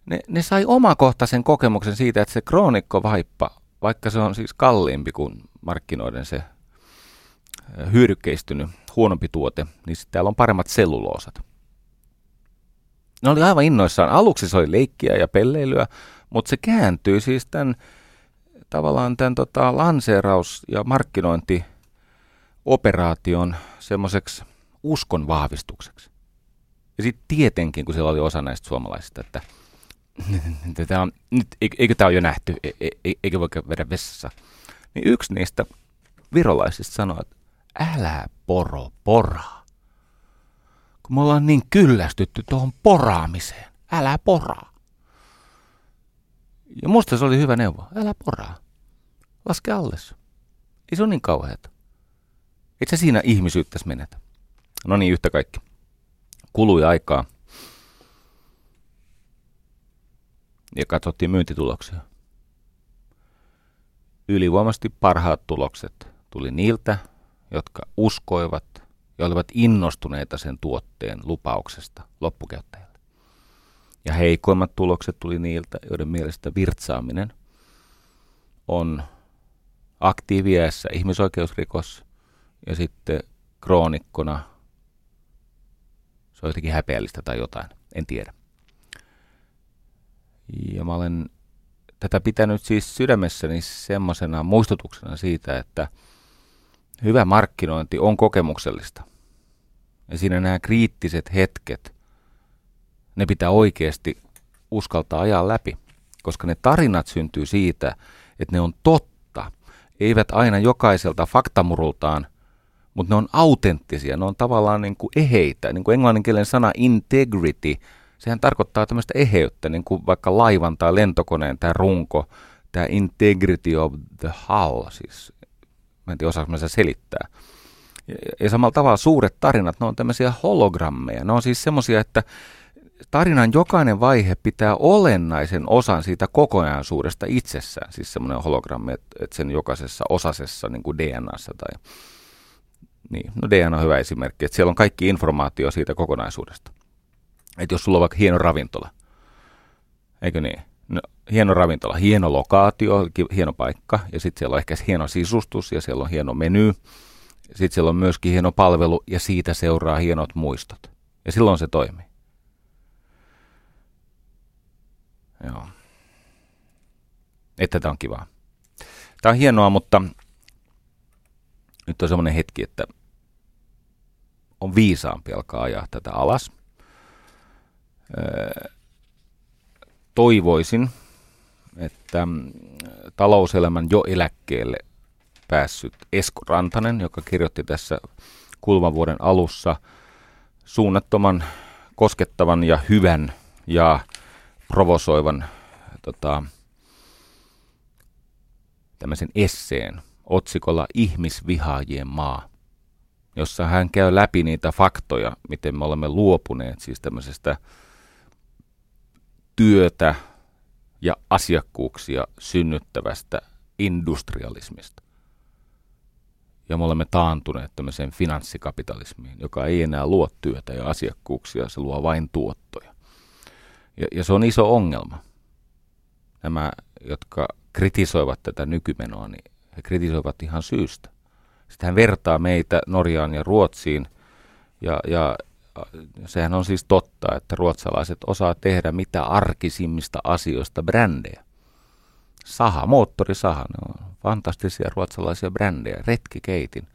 ne, ne sai omakohtaisen kokemuksen siitä, että se kroonikkovaippa, vaikka se on siis kalliimpi kuin markkinoiden se hyödykkeistynyt huonompi tuote, niin sitten täällä on paremmat selluloosat. Ne oli aivan innoissaan. Aluksi se oli leikkiä ja pelleilyä, mutta se kääntyi siis tämän tavallaan tämän tota, lanseeraus- ja markkinointioperaation semmoiseksi uskon vahvistukseksi. Ja sitten tietenkin, kun siellä oli osa näistä suomalaisista, että tämä on, nyt, eikö tämä ole jo nähty, e, e, e, eikö voi vedä vessassa, niin yksi niistä virolaisista sanoi, että älä poro poraa. Kun me ollaan niin kyllästytty tuohon poraamiseen, älä poraa. Ja musta se oli hyvä neuvo. Älä poraa. Laske alles. Ei se ole niin kauheata. Et sä siinä ihmisyyttäs menetä. No niin, yhtä kaikki. Kului aikaa. Ja katsottiin myyntituloksia. Ylivoimasti parhaat tulokset tuli niiltä, jotka uskoivat ja olivat innostuneita sen tuotteen lupauksesta loppukäyttäjälle. Ja heikoimmat tulokset tuli niiltä, joiden mielestä virtsaaminen on aktiiviässä ihmisoikeusrikos ja sitten kroonikkona se on jotenkin häpeällistä tai jotain, en tiedä. Ja mä olen tätä pitänyt siis sydämessäni semmoisena muistutuksena siitä, että hyvä markkinointi on kokemuksellista. Ja siinä nämä kriittiset hetket ne pitää oikeasti uskaltaa ajaa läpi, koska ne tarinat syntyy siitä, että ne on totta, eivät aina jokaiselta faktamurultaan, mutta ne on autenttisia, ne on tavallaan niin kuin eheitä, niin kuin englanninkielen sana integrity, sehän tarkoittaa tämmöistä eheyttä, niin kuin vaikka laivan tai lentokoneen tämä runko, tämä integrity of the hull, siis mä en tiedä osaanko mä sitä selittää. Ja, ja samalla tavalla suuret tarinat, ne on tämmöisiä hologrammeja, ne on siis semmoisia, että tarinan jokainen vaihe pitää olennaisen osan siitä kokonaisuudesta itsessään, siis semmoinen hologrammi, että, että sen jokaisessa osasessa, niin kuin DNAssa tai niin, no DNA on hyvä esimerkki, että siellä on kaikki informaatio siitä kokonaisuudesta. Että jos sulla on vaikka hieno ravintola, eikö niin? No, hieno ravintola, hieno lokaatio, hieno paikka, ja sitten siellä on ehkä hieno sisustus, ja siellä on hieno meny, sitten siellä on myöskin hieno palvelu, ja siitä seuraa hienot muistot. Ja silloin se toimii. Joo. Että tämä on kivaa. Tämä on hienoa, mutta nyt on semmoinen hetki, että on viisaampi alkaa ajaa tätä alas. Toivoisin, että mm, talouselämän jo eläkkeelle päässyt Esko Rantanen, joka kirjoitti tässä kulmavuoden alussa suunnattoman, koskettavan ja hyvän ja provosoivan tota, tämmöisen esseen otsikolla Ihmisvihaajien maa, jossa hän käy läpi niitä faktoja, miten me olemme luopuneet siis tämmöisestä työtä ja asiakkuuksia synnyttävästä industrialismista. Ja me olemme taantuneet tämmöiseen finanssikapitalismiin, joka ei enää luo työtä ja asiakkuuksia, se luo vain tuottoja. Ja, ja se on iso ongelma. Nämä, jotka kritisoivat tätä nykymenoa, niin he kritisoivat ihan syystä. Sitten hän vertaa meitä Norjaan ja Ruotsiin, ja, ja sehän on siis totta, että ruotsalaiset osaa tehdä mitä arkisimmista asioista brändejä. Saha, moottorisaha, ne on fantastisia ruotsalaisia brändejä, retkikeitin.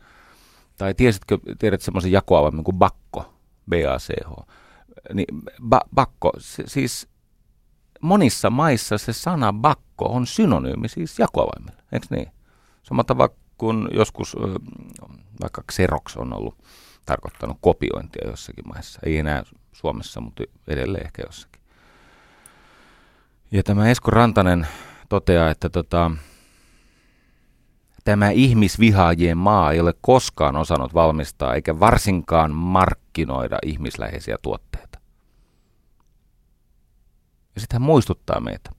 Tai tiesitkö, tiedät semmoisen jakoavaimen kuin Bakko, B-A-C-H. Niin, ba- Bakko, se, siis monissa maissa se sana bakko on synonyymi siis jakoavaimelle, eikö niin? Samalla tavalla kuin joskus vaikka Xerox on ollut tarkoittanut kopiointia jossakin maissa. Ei enää Suomessa, mutta edelleen ehkä jossakin. Ja tämä Esko Rantanen toteaa, että tota, tämä ihmisvihaajien maa ei ole koskaan osannut valmistaa eikä varsinkaan markkinoida ihmisläheisiä tuotteita. Ja sitten hän muistuttaa meitä,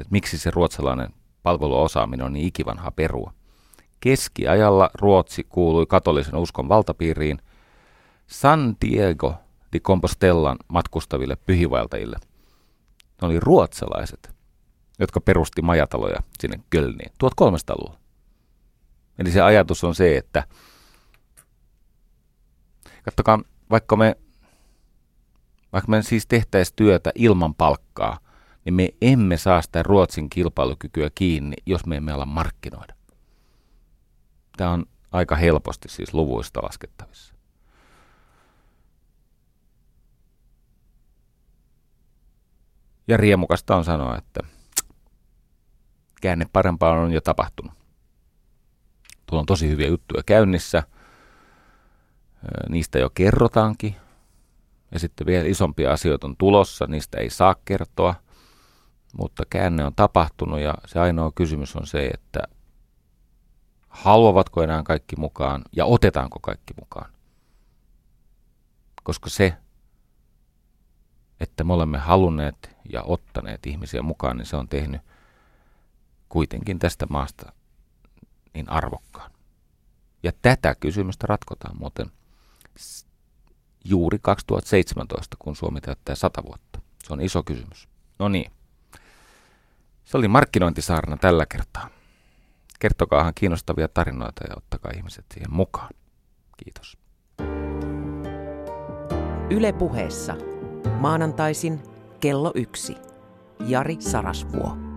että miksi se ruotsalainen palveluosaaminen on niin ikivanha perua. Keskiajalla Ruotsi kuului katolisen uskon valtapiiriin San Diego di Compostellan matkustaville pyhivaeltajille. Ne oli ruotsalaiset, jotka perusti majataloja sinne Kölniin 1300-luvulla. Eli se ajatus on se, että kattokaa, vaikka me, vaikka me siis tehtäisiin työtä ilman palkkaa, niin me emme saa sitä Ruotsin kilpailukykyä kiinni, jos me emme ala markkinoida. Tämä on aika helposti siis luvuista laskettavissa. Ja riemukasta on sanoa, että käänne parempaan on jo tapahtunut. Tuolla on tosi hyviä juttuja käynnissä. Niistä jo kerrotaankin. Ja sitten vielä isompia asioita on tulossa, niistä ei saa kertoa. Mutta käänne on tapahtunut ja se ainoa kysymys on se, että haluavatko enää kaikki mukaan ja otetaanko kaikki mukaan. Koska se, että me olemme halunneet ja ottaneet ihmisiä mukaan, niin se on tehnyt kuitenkin tästä maasta niin arvokkaan. Ja tätä kysymystä ratkotaan muuten juuri 2017, kun Suomi täyttää 100 vuotta. Se on iso kysymys. No niin. Se oli markkinointisaarna tällä kertaa. Kertokaahan kiinnostavia tarinoita ja ottakaa ihmiset siihen mukaan. Kiitos. Yle puheessa. Maanantaisin kello yksi. Jari Sarasvuo.